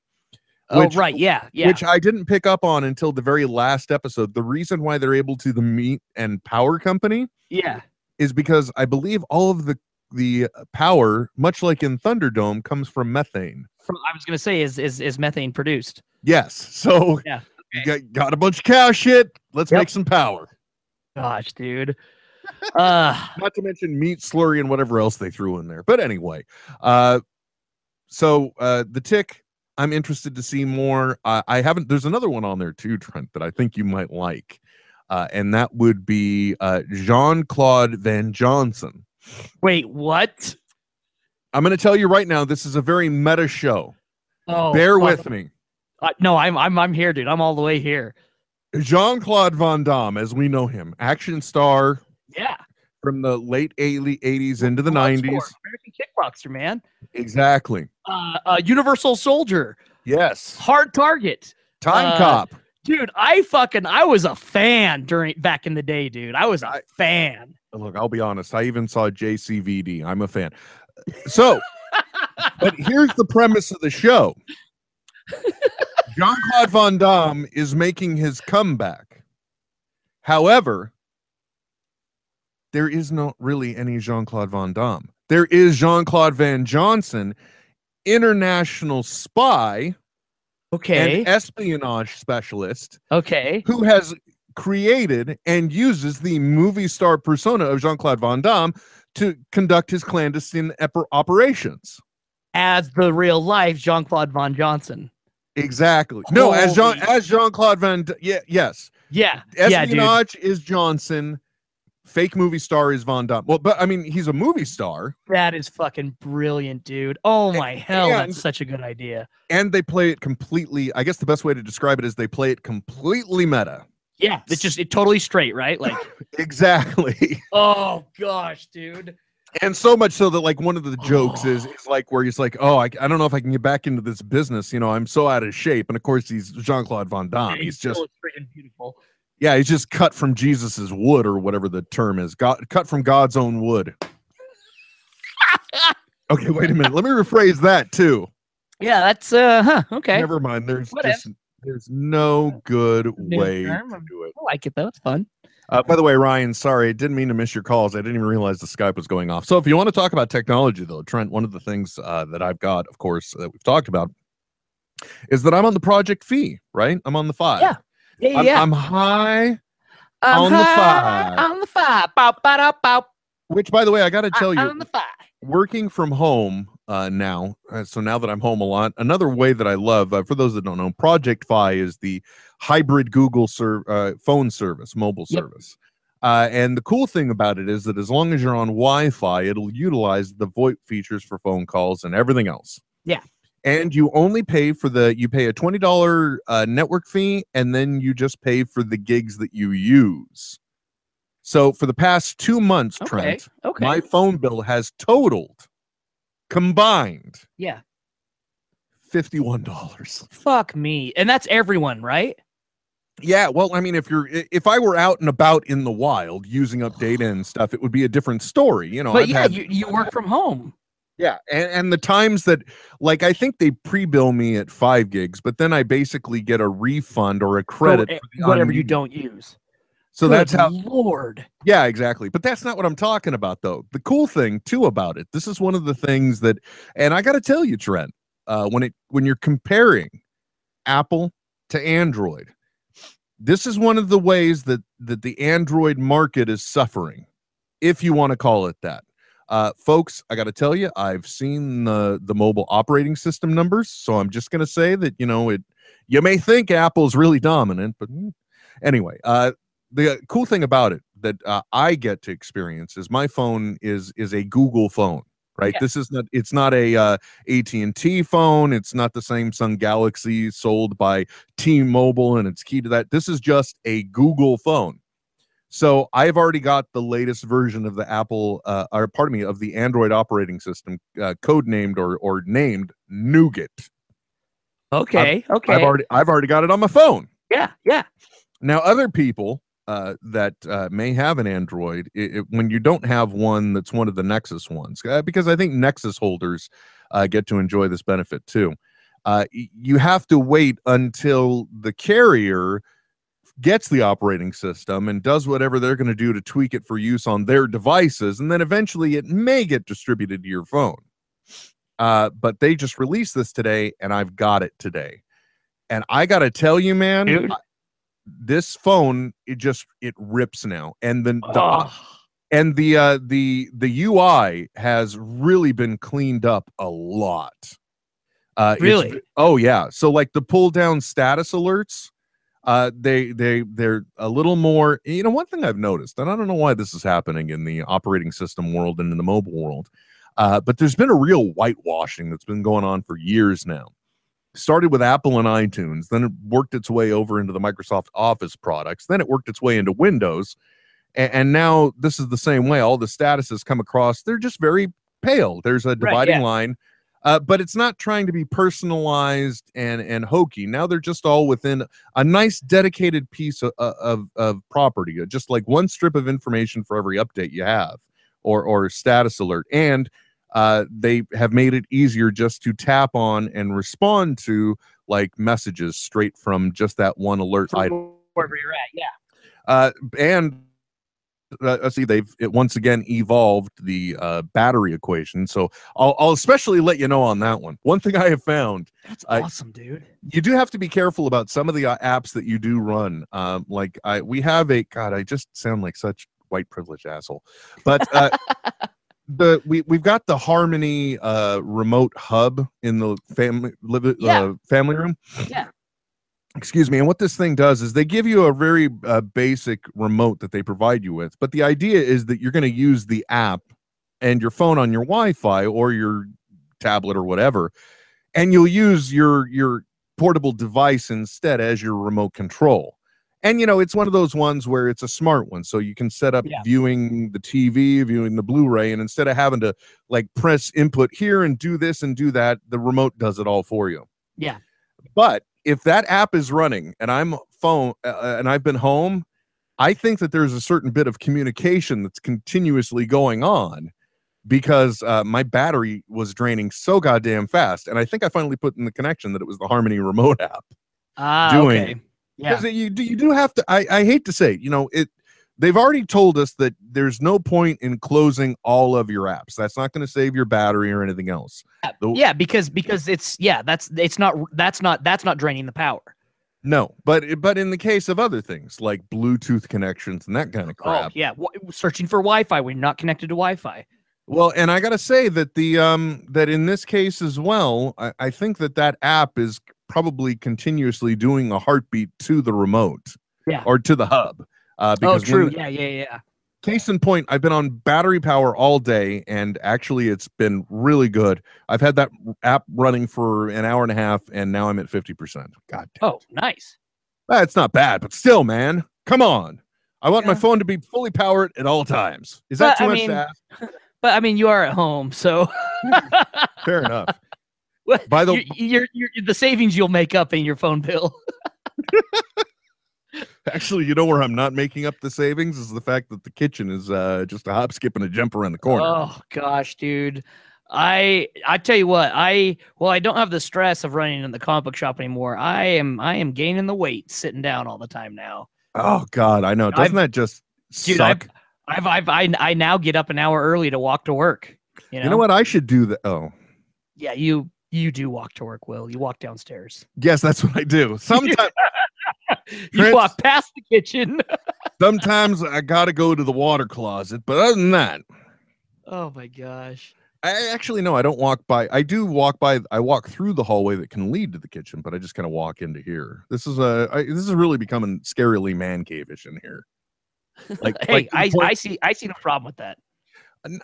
Oh, right. Yeah. Yeah. Which I didn't pick up on until the very last episode. The reason why they're able to the meat and power company yeah. is because I believe all of the the power, much like in Thunderdome, comes from methane. From, I was gonna say is is is methane produced? Yes, so Yeah, you got, got a bunch of cow shit. Let's Yep. make some power. Gosh, dude. Uh Not to mention meat slurry and whatever else they threw in there. But anyway, uh, so uh, the tick. I'm interested to see more. Uh, I haven't. There's another one on there too, Trent, that I think you might like, uh, and that would be uh, Jean Claude Van Johnson. wait, what? I'm going to tell you right now. This is a very meta show. Oh, Bear fuck. with me. Uh, no, I'm I'm I'm here, dude. I'm all the way here. Jean Claude Van Damme, as we know him, action star Yeah. from the late 80s into the Bloodsport, 90s. American kickboxer, man. Exactly. Uh, uh Universal Soldier. Yes. Hard Target. Time Uh, Cop. Dude, I fucking I was a fan during back in the day, dude. I was a I- fan. Look, I'll be honest. I even saw JCVD. I'm a fan. So, but here's the premise of the show Jean Claude Van Damme is making his comeback. However, there is not really any Jean Claude Van Damme. There is Jean Claude Van Johnson, international spy Okay. and espionage specialist okay. who has created and uses the movie star persona of Jean Claude Van Damme to conduct his clandestine ep- operations. As the real life Jean Claude Van Johnson. Exactly. No, as Jean Holy- as Jean Claude Van. D- Yeah, yes. Yeah. Yeah. Espionage is Johnson. Fake movie star is Von Damme. Well, but I mean, he's a movie star, That is fucking brilliant, dude. Oh my hell, and- that's such a good idea. and they play it completely. I guess the best way to describe it is they play it completely meta. Yeah, it's just it totally straight, right? Like, Exactly. oh gosh, dude. And so much so that like one of the jokes is is like where he's like oh I, I don't know if i can get back into this business you know i'm so out of shape and of course he's jean-claude van damme Yeah, he's just freaking beautiful. yeah he's just cut from jesus's wood or whatever the term is god cut from god's own wood okay wait a minute let me rephrase that too Yeah, that's uh huh. Okay. never mind there's Whatever. just there's no good New way term. to do it I like it though. It's fun. Uh, by the way, Ryan, sorry, I didn't mean to miss your calls. I didn't even realize the Skype was going off. So, if you want to talk about technology, though, Trent, one of the things uh, that I've got, of course, that we've talked about is that I'm on the Project Fi, right? I'm on the five. Yeah. Yeah, I'm, yeah. I'm high, I'm on the high five. On the five. Bow, bow, bow, bow. which, by the way, I got to tell you, On the five. working from home uh, now. Uh, so now that I'm home a lot, another way that I love, uh, for those that don't know, Project Fi is the hybrid Google ser- uh, phone service, mobile Yep. service. Uh, and the cool thing about it is that as long as you're on Wi-Fi, it'll utilize the VoIP features for phone calls and everything else. Yeah. And you only pay for the you pay a twenty dollar uh, network fee, and then you just pay for the gigs that you use. So for the past two months, Okay. Trent, Okay. my phone bill has totaled combined yeah. $51 Fuck me. And that's everyone, right? Yeah well i mean if you're if i were out and about in the wild using up data and stuff it would be a different story you know but I've yeah, had- you, you work from home. yeah and, and the times that like i think they pre-bill me at five gigs but then i basically get a refund or a credit for, for whatever you don't use. so that's Good how Lord. Yeah, exactly. But that's not what I'm talking about, though. The cool thing too about it, this is one of the things that, and I got to tell you, Trent, uh, when it when you're comparing Apple to Android, this is one of the ways that that the Android market is suffering, if you want to call it that. Uh, folks, I got to tell you, I've seen the the mobile operating system numbers, so I'm just to say that you know it. You may think Apple's really dominant, but mm, anyway, uh, the cool thing about it that uh, I get to experience is my phone is is a Google phone, right? Yeah. This is not it's not a uh, AT and T phone. It's not the same Samsung Galaxy sold by T-Mobile, and it's key to that. This is just a Google phone. So I've already got the latest version of the Apple, uh, or pardon me, of the Android operating system, uh, codenamed or or named Nougat. Okay. okay. I've already I've already got it on my phone. yeah. Yeah. Now, other people uh, that uh, may have an Android, i i- when you don't have one that's one of the Nexus ones, uh, because I think Nexus holders uh, get to enjoy this benefit too. Uh, you have to wait until the carrier gets the operating system and does whatever they're going to do to tweak it for use on their devices, and then eventually it may get distributed to your phone. Uh, but they just released this today, and I've got it today. And I got to tell you, man, Dude. I- this phone it just it rips now. And then the and the uh the the ui has really been cleaned up a lot. Uh Really? oh yeah. So like the pull down status alerts uh they they they're a little more you know one thing i've noticed and i don't know why this is happening in the operating system world and in the mobile world uh but there's been a real whitewashing that's been going on for years now started with Apple and iTunes, then it worked its way over into the Microsoft Office products, then it worked its way into Windows, and, and now this is the same way. All the statuses come across; they're just very pale. There's a dividing yeah. line. uh, but it's not trying to be personalized and and hokey. Now they're just all within a nice dedicated piece of of, of property, uh, just like one strip of information for every update you have or or status alert, and uh, they have made it easier just to tap on and respond to like messages straight from just that one alert From item. wherever you're at. Yeah. Uh, and uh, I see they've it once again evolved the uh, battery equation. So I'll, I'll especially let you know on that one. One thing I have found That's I- awesome, dude. you do have to be careful about some of the uh, apps that you do run. Um, like I, we have a God. I just sound like such white privilege asshole, but uh, the we we've got the Harmony uh, remote hub in the family live, Yeah. uh, family room. Yeah. Excuse me. And what this thing does is they give you a very uh, basic remote that they provide you with, but the idea is that you're going to use the app and your phone on your Wi-Fi or your tablet or whatever, and you'll use your your portable device instead as your remote control. And you know, it's one of those ones where it's a smart one, so you can set up Yeah. viewing the TV, viewing the Blu-ray, and instead of having to like press input here and do this and do that, the remote does it all for you. Yeah. But if that app is running and I'm phone uh, and I've been home, I think that there's a certain bit of communication that's continuously going on because uh, my battery was draining so goddamn fast. And I think I finally put in the connection that it was the Harmony remote app. Ah, Doing okay. Yeah. Because you do you do have to. I, I hate to say, it, you know, it. They've already told us that there's no point in closing all of your apps. That's not going to save your battery or anything else. The- Yeah, because because it's yeah, that's it's not that's not that's not draining the power. No, but but in the case of other things like Bluetooth connections and that kind of Oh crap. yeah, w- searching for Wi-Fi when you're not connected to Wi-Fi. Well, and I got to say that the um that in this case as well, I, I think that that app is probably continuously doing a heartbeat to the remote. Yeah. Or to the hub. Uh, Oh, because when true. the- Yeah, yeah, yeah. case in point, I've been on battery power all day, and actually, it's been really good. I've had that app running for an hour and a half, and now I'm at fifty percent. God, damn Oh, nice. that's not bad, but still, man, come on. I want my phone to be fully powered at all times. Is that But, too I much mean- to ask? But I mean, you are at home, so Fair enough. By the- you're, you're, you're the savings you'll make up in your phone bill. Actually, you know where I'm not making up the savings is the fact that the kitchen is uh, just a hop, skip, and a jump around the corner. Oh gosh, dude. I I tell you what, I well, I don't have the stress of running in the comic book shop anymore. I am I am gaining the weight sitting down all the time now. Oh God, I know. Doesn't I've- that just Dude, suck? I've I've I I now get up an hour early to walk to work. You know, You know what? I should do that. Oh, Yeah, you you do walk to work, Will. You walk downstairs. yes, that's what I do. Sometimes, You Prince- walk past the kitchen. sometimes I gotta go to the water closet, but other than that, oh my gosh. I actually no, I don't walk by. I do walk by. I walk through the hallway that can lead to the kitchen, but I just kind of walk into here. This is a. I, this is really becoming scarily man cave-ish in here. Like, hey, like I, point- I see I see no problem with that.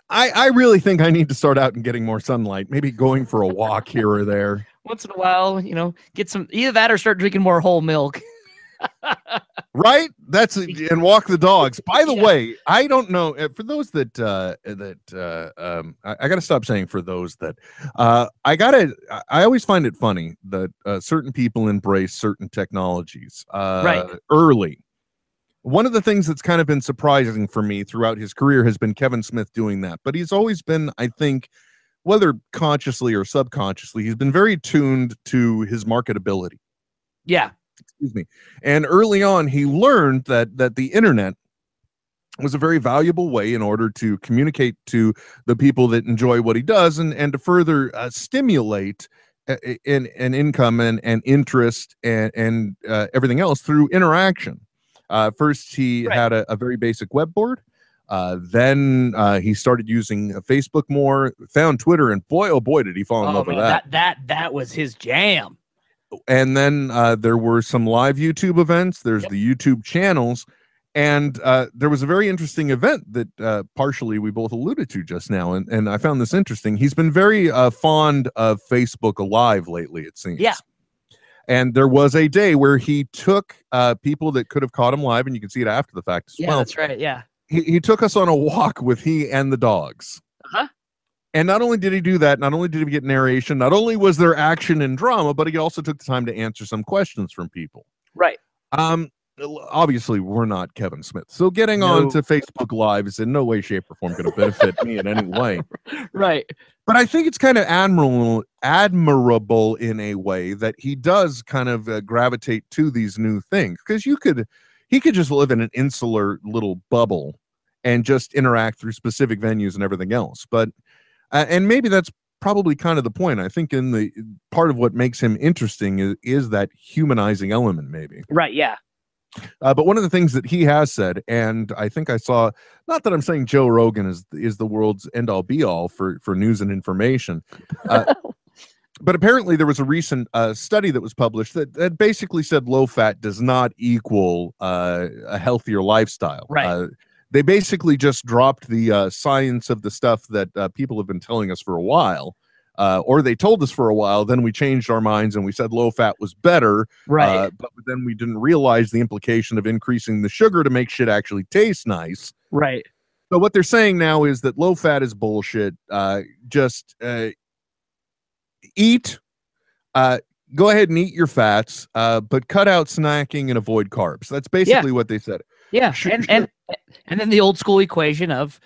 I, I really think I need to start out and getting more sunlight. Maybe going for a walk here or there. Once in a while, you know, get some either that or start drinking more whole milk. Right? That's and walk the dogs. By the Yeah. way, I don't know uh, for those that uh that uh um I, I got to stop saying for those that uh I got to I always find it funny that uh, certain people embrace certain technologies uh Right. early. One of the things that's kind of been surprising for me throughout his career has been Kevin Smith doing that. But he's always been I think whether consciously or subconsciously, he's been very tuned to his marketability Yeah. excuse me and early on he learned that that the internet was a very valuable way in order to communicate to the people that enjoy what he does and and to further uh, stimulate uh, in an income and and interest and and uh, everything else through interaction uh, first he Right. had a, a very basic web board uh, then uh, he started using uh, Facebook more, found Twitter, and boy, oh boy, did he fall in Oh love man, with that that that that was his jam. and then uh, there were some live YouTube events. There's Yep. the YouTube channels, and uh, there was a very interesting event that uh, partially we both alluded to just now, and and I found this interesting. He's been very uh, fond of Facebook Live lately. It seems. Yeah. And there was a day where he took uh, people that could have caught him live, and you can see it after the fact as well. Yeah, well. that's right. Yeah. He, he took us on a walk with he and the dogs. Uh-huh. And not only did he do that, not only did he get narration, not only was there action and drama, but he also took the time to answer some questions from people. Right. Um, obviously, we're not Kevin Smith, so getting on to Facebook Live is in no way, shape, or form going to benefit me in any way. Right. But I think it's kind of admirable, admirable in a way that he does kind of uh, gravitate to these new things because you could, he could just live in an insular little bubble and just interact through specific venues and everything else. But uh, and maybe that's probably kind of the point. I think in the part of what makes him interesting is, is that humanizing element, maybe. Right. Yeah. Uh, but one of the things that he has said, and I think I saw, not that I'm saying Joe Rogan is is the world's end all be all for for news and information, uh, but apparently there was a recent uh, study that was published that, that basically said low fat does not equal uh, a healthier lifestyle. Right. Uh, they basically just dropped the uh, science of the stuff that uh, people have been telling us for a while. Uh, or they told us for a while, then we changed our minds and we said low fat was better. Right. Uh, but then we didn't realize the implication of increasing the sugar to make shit actually taste nice. right. So what they're saying now is that low fat is bullshit. Uh, just uh, eat, uh, go ahead and eat your fats, uh, but cut out snacking and avoid carbs. That's basically what they said. Yeah. Sure, and sure. and and then the old school equation of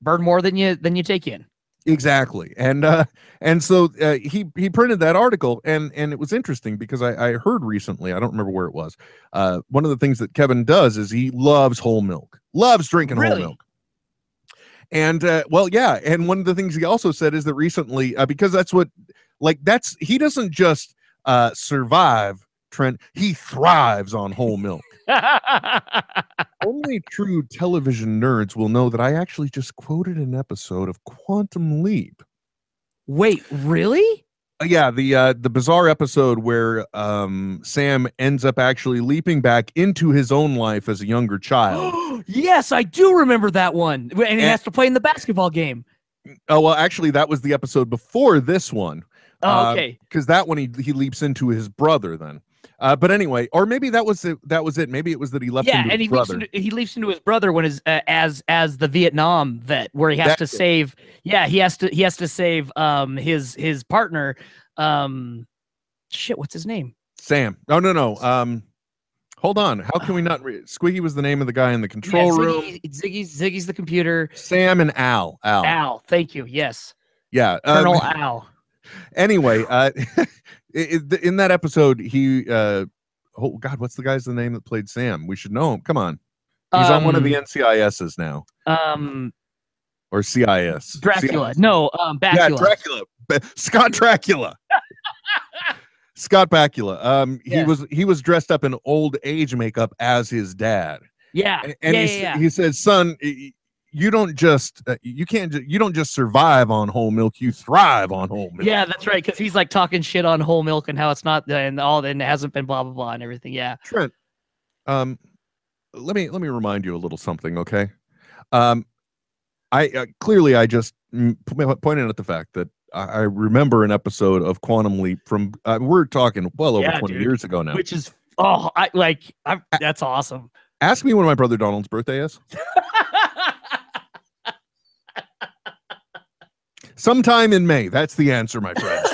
burn more than you than you take in. Exactly, and uh, and so uh, he he printed that article, and and it was interesting because I, I heard recently, I don't remember where it was. Uh, one of the things that Kevin does is he loves whole milk, loves drinking Really? whole milk. And uh, well, yeah, and one of the things he also said is that recently, uh, because that's what, like, that's he doesn't just uh, survive. Trent, he thrives on whole milk. Only true television nerds will know that I actually just quoted an episode of Quantum Leap. Wait, really? Uh, yeah, the uh, the bizarre episode where um, Sam ends up actually leaping back into his own life as a younger child. yes, I do remember that one. And he And- has to play in the basketball game. oh well, actually, that was the episode before this one. Oh, Uh, okay. because that one he he leaps into his brother then. Uh, but anyway, or maybe that was it. That was it. Maybe it was that he left. Yeah, and he leaps, into, he leaps into his brother when his uh, as as the Vietnam vet, where he has to That's it. save. Yeah, he has to he has to save um his his partner. Um, shit, what's his name? Sam. No, no, no. Um, hold on. How can we not? Re- Squiggy was the name of the guy in the Yeah, control room. Ziggy, Ziggy's Ziggy's the computer. Sam and Al. Al. Al, thank you. Yes, Yeah. um, Colonel Al. anyway, uh, in that episode, he. Uh, oh God, what's the guy's the name that played Sam? We should know him. Come on. He's on one of the Um, NCISs now, Um, or CIS. Dracula. CIS. No, um, Yeah, Dracula. Ba- Scott Dracula. Scott Bakula. Um, he Yeah. was he was dressed up in old age makeup as his dad, yeah, A- and yeah, he, yeah, he said, "Son, you don't just uh, you can't ju- you don't just survive on whole milk. You thrive on whole milk." Yeah, that's right. Because he's like talking shit on whole milk and how it's not and all and it hasn't been blah blah blah and everything. Yeah. Trent, um, let me let me remind you a little something, okay? Um, I uh, clearly I just mm, p- pointed out the fact that I, I remember an episode of Quantum Leap from uh, we're talking well over Yeah, twenty dude. years ago now. Which is oh, I like I'm, that's awesome. Ask me when my brother Donald's birthday is. Sometime in May. That's the answer, my friend.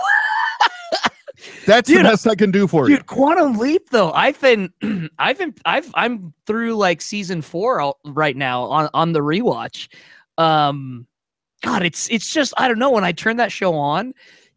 That's Dude, the best I can do for you. Dude, Quantum Leap though. I've been, I've been, I've, I'm through like season four al- right now on on the rewatch. Um, God, it's it's just I don't know. When I turn that show on,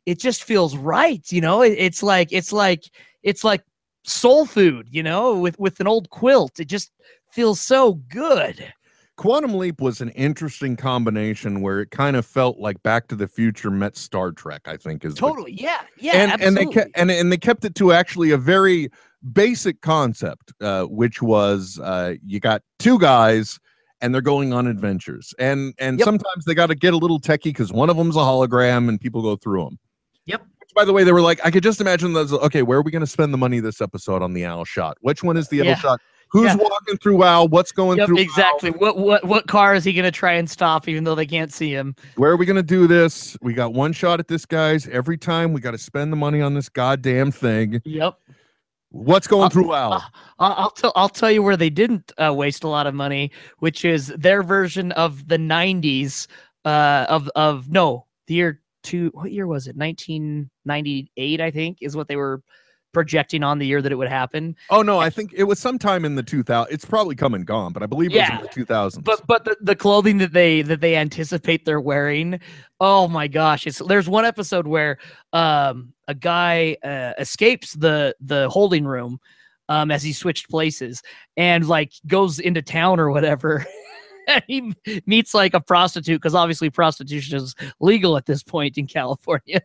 it just feels right. You know, it, it's like it's like it's like soul food. You know, with with an old quilt. It just feels so good. Quantum Leap was an interesting combination where it kind of felt like Back to the Future met Star Trek. I think is the- Totally. Yeah. Yeah. and and they kept and, and they kept it to actually a very basic concept, uh, which was uh, you got two guys and they're going on adventures, and and Yep. sometimes they got to get a little techie because one of them's a hologram and people go through them. Yep. Which, by the way, they were like, I could just imagine those. Okay, where are we going to spend the money this episode on the Al shot? Which one is the Al Yeah. shot? Who's Yeah. walking through Al? What's going Yep, through? Exactly. What what what car is he gonna try and stop even though they can't see him? Where are we going to do this? We got one shot at this, guys. Every time we got to spend the money on this goddamn thing. Yep. What's going Uh, through Al? Uh, I'll I'll tell I'll tell you where they didn't uh, waste a lot of money, which is their version of the '90s uh, of of no the year two. What year was it? 1998, I think, is what they were projecting on the year that it would happen. Oh no, I think it was sometime in the 2000. It's probably come and gone, but I believe it was Yeah. in the 2000s. But but the, the clothing that they that they anticipate they're wearing, oh my gosh! It's there's one episode where um a guy uh, escapes the the holding room um as he switched places and like goes into town or whatever. and he meets like a prostitute because obviously prostitution is legal at this point in California.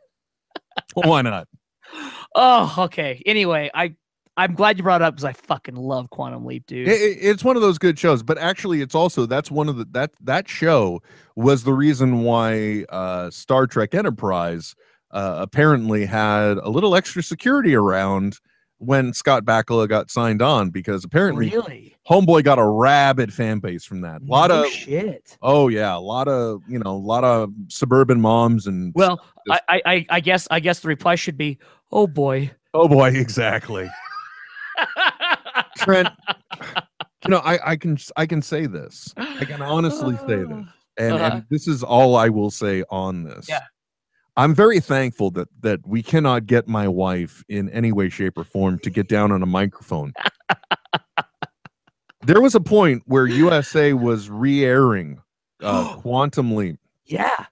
why not? Oh, okay. Anyway, I I'm glad you brought it up because I fucking love Quantum Leap, dude. It, it- it's one of those good shows, but actually, it's also that's one of the that that show was the reason why uh, Star Trek Enterprise uh, apparently had a little extra security around when Scott Bakula got signed on because apparently really? Homeboy got a rabid fan base from that. A lot No of shit. oh yeah, a lot of you know a lot of suburban moms and Well, Just- I, I, I- I guess, I guess the reply should be, "Oh boy." oh boy, exactly. Trent, you know I I can I can say this. I can honestly say this. and, Uh-huh. and this is all I will say on this. Yeah. I'm very thankful that that we cannot get my wife in any way, shape, or form to get down on a microphone. there was a point where USA was re-airing uh, Quantum Leap, Yeah.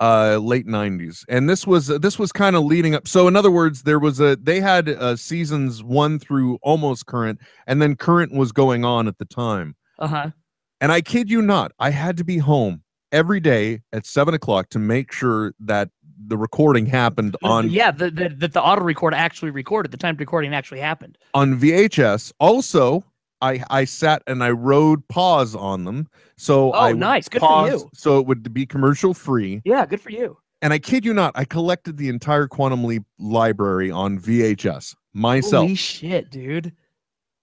Uh, late '90s, and this was this was kind of leading up. So, in other words, there was a they had uh, seasons one through almost current, and then current was going on at the time. Uh huh. And I kid you not, I had to be home every day at seven o'clock to make sure that the recording happened on yeah, the, the, that the auto record actually recorded. The time recording actually happened. on VHS. Also, I I sat and I rode pause on them, so Oh, I nice. Good for you. so it would be commercial free. Yeah, good for you. And I kid you not, I collected the entire Quantum Leap library on VHS myself. Holy shit, dude.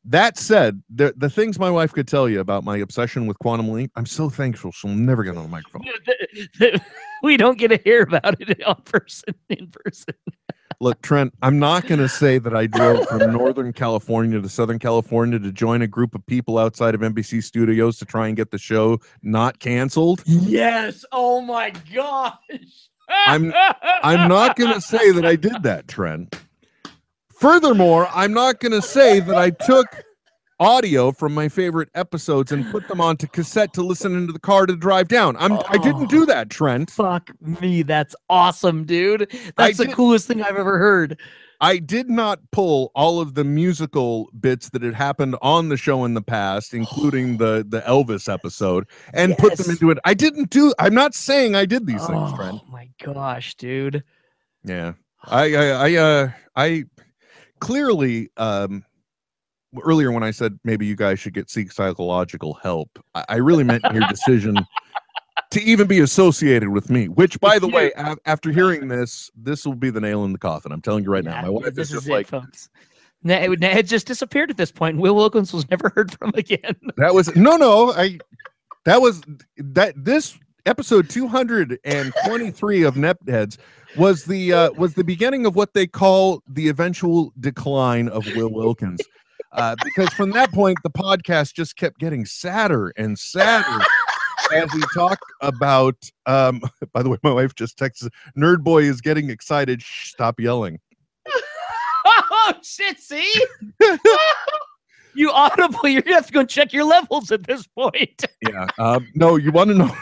That said, the the things my wife could tell you about my obsession with Quantum Leap, I'm so thankful she'll never get on the microphone. we don't get to hear about it on person in person. Look, Trent, I'm not going to say that I drove from Northern California to Southern California to join a group of people outside of NBC studios to try and get the show not canceled. Yes. Oh my gosh. I'm- I'm not going to say that I did that, Trent. Furthermore, I'm not going to say that I took audio from my favorite episodes and put them onto cassette to listen into the car to drive down. I'm I didn't do that, Trent. Fuck me. That's awesome, dude. That's the did- coolest thing I've ever heard. I did not pull all of the musical bits that had happened on the show in the past, including the the Elvis episode, and put them into it. I didn't do. I'm not saying I did these things, Trent. Oh my gosh, dude. Yeah, I, I, I, uh, I clearly, um, earlier when I said maybe you guys should get seek psychological help, I, I really meant your decision to even be associated with me. Which, by the way, a- after hearing this, this will be the nail in the coffin. I'm telling you right now. My wife this is just it, like, folks. Ned, just disappeared at this point. Will Wilkins was never heard from again. That was no, no. I that was that this episode 223 of Netheads was the uh, was the beginning of what they call the eventual decline of Will Wilkins. Uh, because from that point, the podcast just kept getting sadder and sadder as we talk about. Um, by the way, my wife just texted, "Nerd Boy is getting excited. Shh, stop yelling." oh shit! See, you audibly. You're gonna have to go check your levels at this point. yeah. Um, no, you want to know.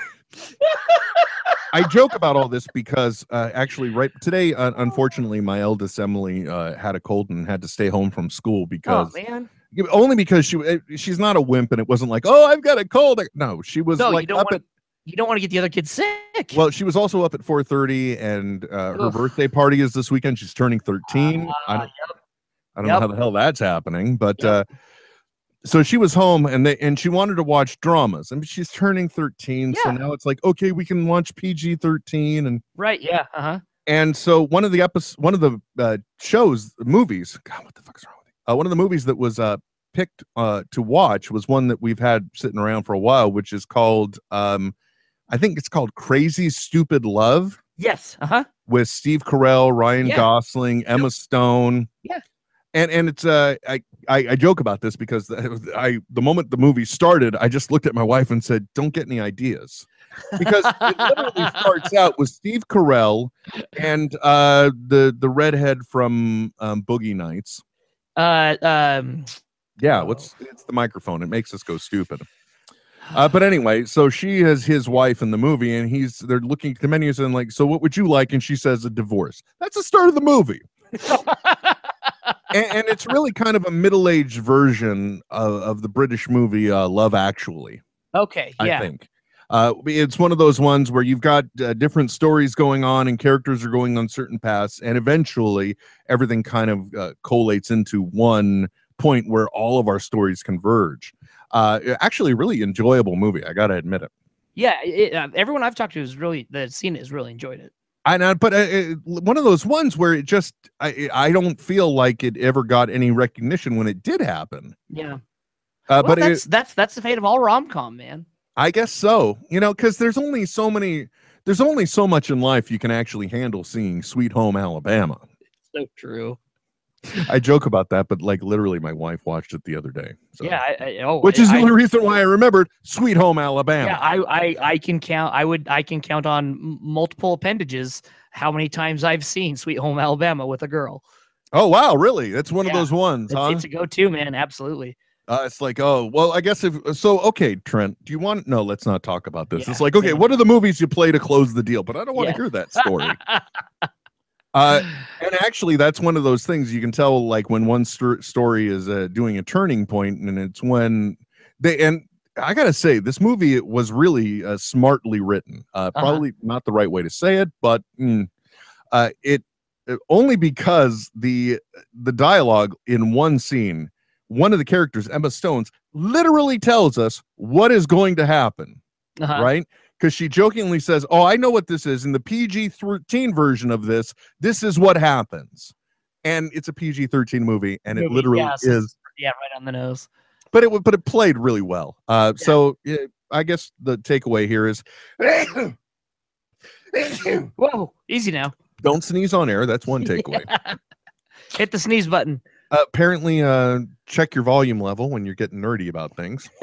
I joke about all this because uh, actually, right today, uh, unfortunately, my eldest Emily uh, had a cold and had to stay home from school Oh because man, only because she uh, she's not a wimp and it wasn't like oh I've got a cold. No, she was no, you like don't up want. at You don't want to get the other kids sick. well, she was also up at four thirty and uh, her birthday party is this weekend. She's turning thirteen. I Ah, don't, I don't Yep. know how the hell that's happening, but Yep. uh, so she was home and they and she wanted to watch dramas. I mean, she's turning 13, so now it's like, okay, we can watch PG 13 and right? Yeah. Uh huh. and so one of the episodes, one of the uh, shows, movies. God, what the fuck is wrong with me? Uh, one of the movies that was uh, picked uh, to watch was one that we've had sitting around for a while, which is called, um, I think it's called Crazy Stupid Love Yes. Uh huh. with Steve Carell, Ryan Yeah. Gosling, Emma Stone. Yeah. And and it's uh I, I I joke about this because I the moment the movie started, I just looked at my wife and said, "Don't get any ideas." because it literally starts out with Steve Carell and uh, the the redhead from um, Boogie Nights. Uh, um, Yeah, what's it's the microphone? It makes us go stupid. Uh, but anyway, so she is his wife in the movie, and he's they're looking at the menus and like, so what would you like? And she says a divorce. That's the start of the movie. and, and it's really kind of a middle-aged version of, of the British movie uh, Love Actually. okay, Yeah. I yeah, think. Uh, it's one of those ones where you've got uh, different stories going on and characters are going on certain paths, and eventually everything kind of uh, collates into one point where all of our stories converge. Uh, actually, a really enjoyable movie. I gotta admit it. yeah. It, uh, everyone I've talked to is really that's seen it has really enjoyed it. I know, but uh, uh, one of those ones where it just I I don't feel like it ever got any recognition when it did happen. Yeah, Uh, well, but it, that's that's that's the fate of all rom com, man. I guess so. You know, because there's only so many. There's only so much in life you can actually handle seeing Sweet Home Alabama. So true. I joke about that, but like literally, my wife watched it the other day. So. Yeah, I, I, oh, which I- is the I- only reason why I remembered Sweet Home Alabama. Yeah, I, I I can count. I would I can count on multiple appendages how many times I've seen Sweet Home Alabama with a girl. oh wow, really? That's one of those ones, It's, huh? it's a go-to, man. Absolutely. Uh, it's like, oh, well, I guess if so. Okay, Trent, do you want? No, let's not talk about this. Yeah, it's like, okay, what are the movies you play to close the deal? But I don't want to Yeah. hear that story. Uh, and actually, that's one of those things you can tell, like when one sto- story is uh, doing a turning point, and it's when they and I gotta say, this movie was really uh, smartly written. Uh, Uh-huh. probably not the right way to say it, but mm, uh, it uh, only because the the dialogue in one scene, one of the characters, Emma Stones, literally tells us what is going to happen Uh-huh. right? Because she jokingly says, "Oh, I know what this is." In the PG thirteen version of this, this is what happens, and it's a PG thirteen movie, and it literally yeah, so- is. Yeah, right on the nose. But it but it played really well. Uh, so yeah, I guess the takeaway here is, Whoa, easy now. don't sneeze on air. That's one takeaway. Hit the sneeze button. Uh, apparently, uh, check your volume level when you're getting nerdy about things.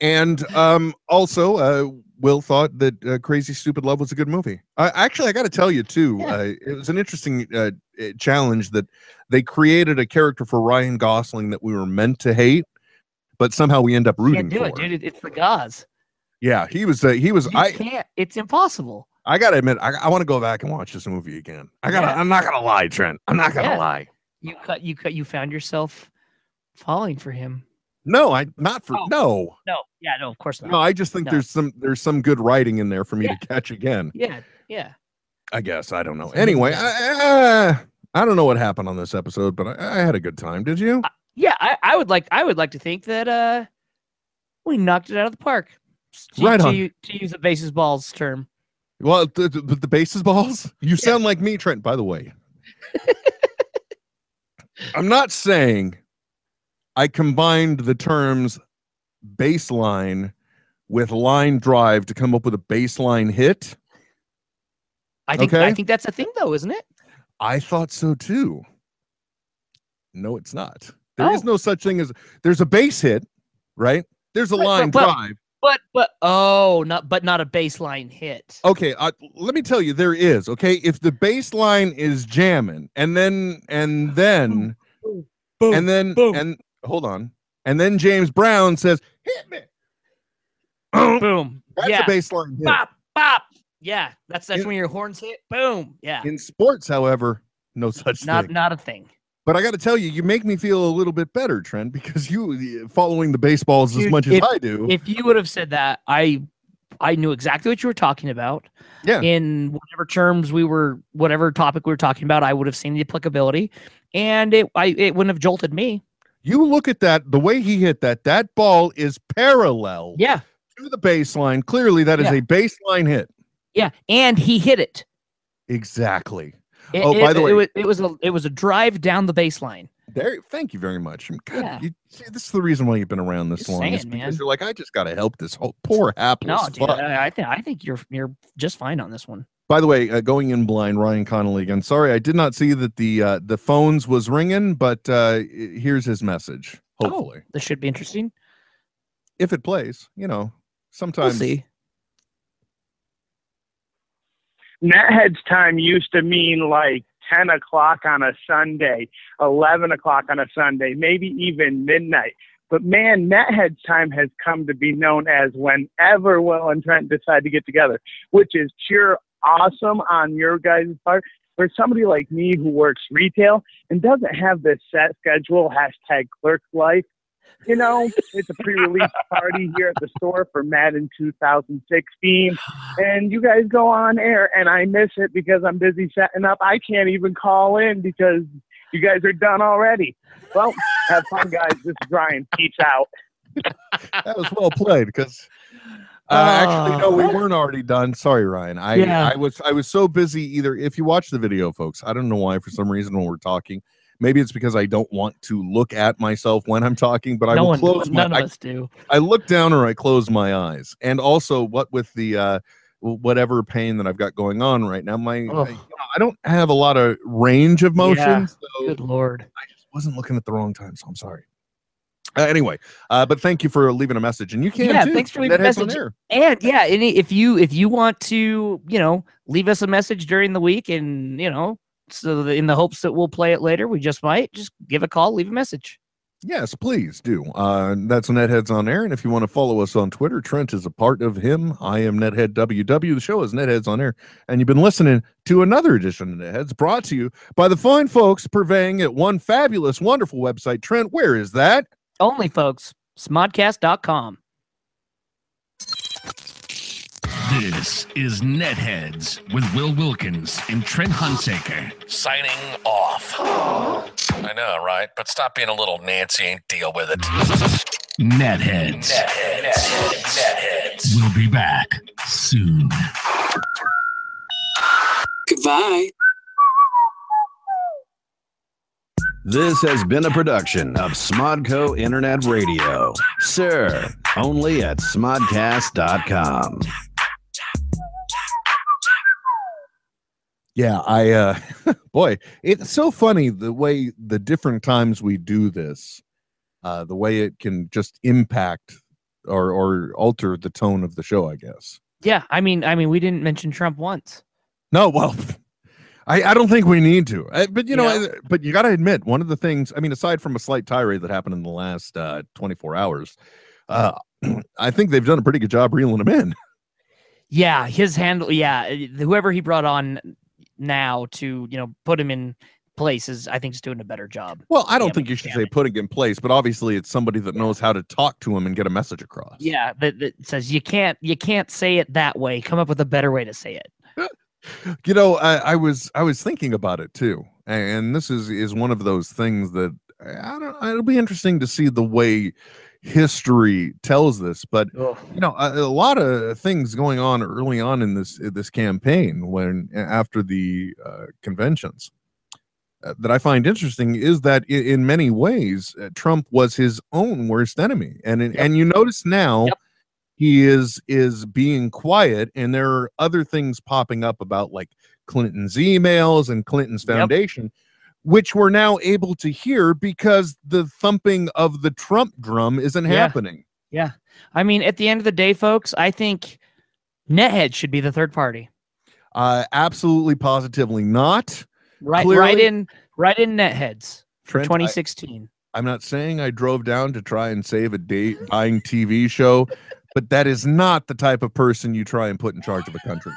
and um, also, uh, Will thought that uh, Crazy Stupid Love was a good movie. Uh, actually, I got to tell you too, Yeah. uh, it was an interesting uh, uh, challenge that they created a character for Ryan Gosling that we were meant to hate, but somehow we end up rooting Can't do for. it, dude. It's the gauze. Yeah, he was. Uh, he was. You I. can't. It's impossible. I gotta admit, I, I want to go back and watch this movie again. I gotta. Yeah. I'm not gonna lie, Trent. I'm not gonna Yeah. lie. You cut. You cut. You found yourself falling for him. No, I not for Oh. no. No. Yeah. No. Of course not. No, I just think No. there's some there's some good writing in there for me Yeah. to catch again. Yeah. Yeah. I guess I don't know. Anyway, I, uh, I don't know what happened on this episode, but I, I had a good time. Did you? Yeah. I, I would like. I would like to think that uh, we knocked it out of the park. To, Right on. u- to use a bases balls term. Well, the, the, the bases balls. You sound like me, Trent. By the way, I'm not saying I combined the terms baseline with line drive to come up with a baseline hit. I think. Okay. I think that's a thing, though, isn't it? I thought so too. No, it's not. There is Oh. no such thing as there's a base hit, right? There's a Right, line but- drive. But but oh, not but not a baseline hit. Okay, uh, let me tell you, there is. Okay, if the baseline is jamming, and then and then Boom, and then boom. and hold on, and then James Brown says, "Hit me." Boom. That's yeah. a baseline hit. Bop bop. Yeah. That's that's In- when your horns hit. Boom. Yeah. In sports, however, no such Not thing. not a thing. But I got to tell you, you make me feel a little bit better, Trent, because you following the baseballs as Dude, much as I do. If you would have said that, I I knew exactly what you were talking about. Yeah. In whatever terms we were, whatever topic we were talking about, I would have seen the applicability, and it I it wouldn't have jolted me. You look at that, the way he hit that, that ball is parallel Yeah. to the baseline. Clearly, that is Yeah. a baseline hit. Yeah. And he hit it. Exactly. It- Oh, it- by the way- it was, it was a it was a drive down the baseline. There, thank you very much. God, Yeah. you, see, this is the reason why you've been around this Just long. is saying, because man. you're like, I just got to help this whole poor hapless No, dude. I, I think I think you're you're just fine on this one. By the way, uh, going in blind, Ryan Connolly again. Sorry, I did not see that the uh, the phones was ringing, but uh, here's his message. Hopefully, Oh, this should be interesting. if it plays, you know, sometimes. We'll sometimes. see. Netheads time used to mean like 10 o'clock on a Sunday, 11 o'clock on a Sunday, maybe even midnight. But man, Netheads time has come to be known as whenever Will and Trent decide to get together, which is pure awesome on your guys' part. For somebody like me who works retail and doesn't have this set schedule, hashtag clerk life, you know, it's a pre-release party here at the store for Madden 2016 and you guys go on air and I miss it because I'm busy setting up. I can't even call in because you guys are done already. Well, have fun, guys. This is Ryan. Peace out. that was well played because uh, actually no we weren't already done sorry ryan i Yeah. i was i was so busy either if you watch the video folks i don't know why for some reason when we're talking maybe it's because i don't want to look at myself when i'm talking but i will one, close my none I, of us do. I look down or i close my eyes and also what with the uh whatever pain that i've got going on right now my I, you know, I don't have a lot of range of motion Yeah. so Good lord. I just wasn't looking at the wrong time, so I'm sorry. Uh, anyway, uh, but thank you for leaving a message, and you can Yeah, too. thanks for leaving a message. And yeah, any if you if you want to, you know, leave us a message during the week, and you know, so that in the hopes that we'll play it later, we just might just give a call, leave a message. Yes, please do. Uh, that's Netheads on air, and if you want to follow us on Twitter, Trent is a part of him. I am Nethead WW. The show is Netheads on air, and you've been listening to another edition of Netheads, brought to you by the fine folks purveying at one fabulous, wonderful website. Trent, where is that? Only folks, smodcast.com. This is Netheads with Will Wilkins and Trent Hunsaker. Signing off. I know, right? But stop being a little Nancy and deal with it. Netheads. Netheads. Netheads. We'll be back soon. Goodbye. This has been a production of Smodco Internet Radio. Sir, only at smodcast.com. Yeah, I uh boy, it's so funny the way the different times we do this, uh the way it can just impact or or alter the tone of the show, I guess. Yeah, I mean, I mean, we didn't mention Trump once. No, well, I I don't think we need to. Uh, but you know, Yeah. I- but you got to admit one of the things, I mean aside from a slight tirade that happened in the last uh 24 hours, uh I think they've done a pretty good job reeling him in. Yeah, his handle. Yeah, uh, whoever he brought on now to you know put him in place is, I think, is doing a better job. Well, I don't think you should say it. putting in place, but obviously it's somebody that knows how to talk to him and get a message across. Yeah, that, that says you can't you can't say it that way. Come up with a better way to say it. You know I, I was i was thinking about it too and this is is one of those things that i don't it'll be interesting to see the way history tells this but you know a, a lot of things going on early on in this this campaign when after the uh, conventions uh, that i find interesting is that in, in many ways uh, trump was his own worst enemy and in- and you notice now Yep. He is is being quiet and there are other things popping up about like clinton's emails and clinton's Yep. foundation which we're now able to hear because the thumping of the trump drum isn't Yeah. happening Yeah, I mean, at the end of the day, folks, I think Nethead should be the third party. uh absolutely positively not Right, right in, right in Netheads for Trent, I- 2016. I'm not saying I drove down to try and save a date buying TV show, but that is not the type of person you try and put in charge of a country.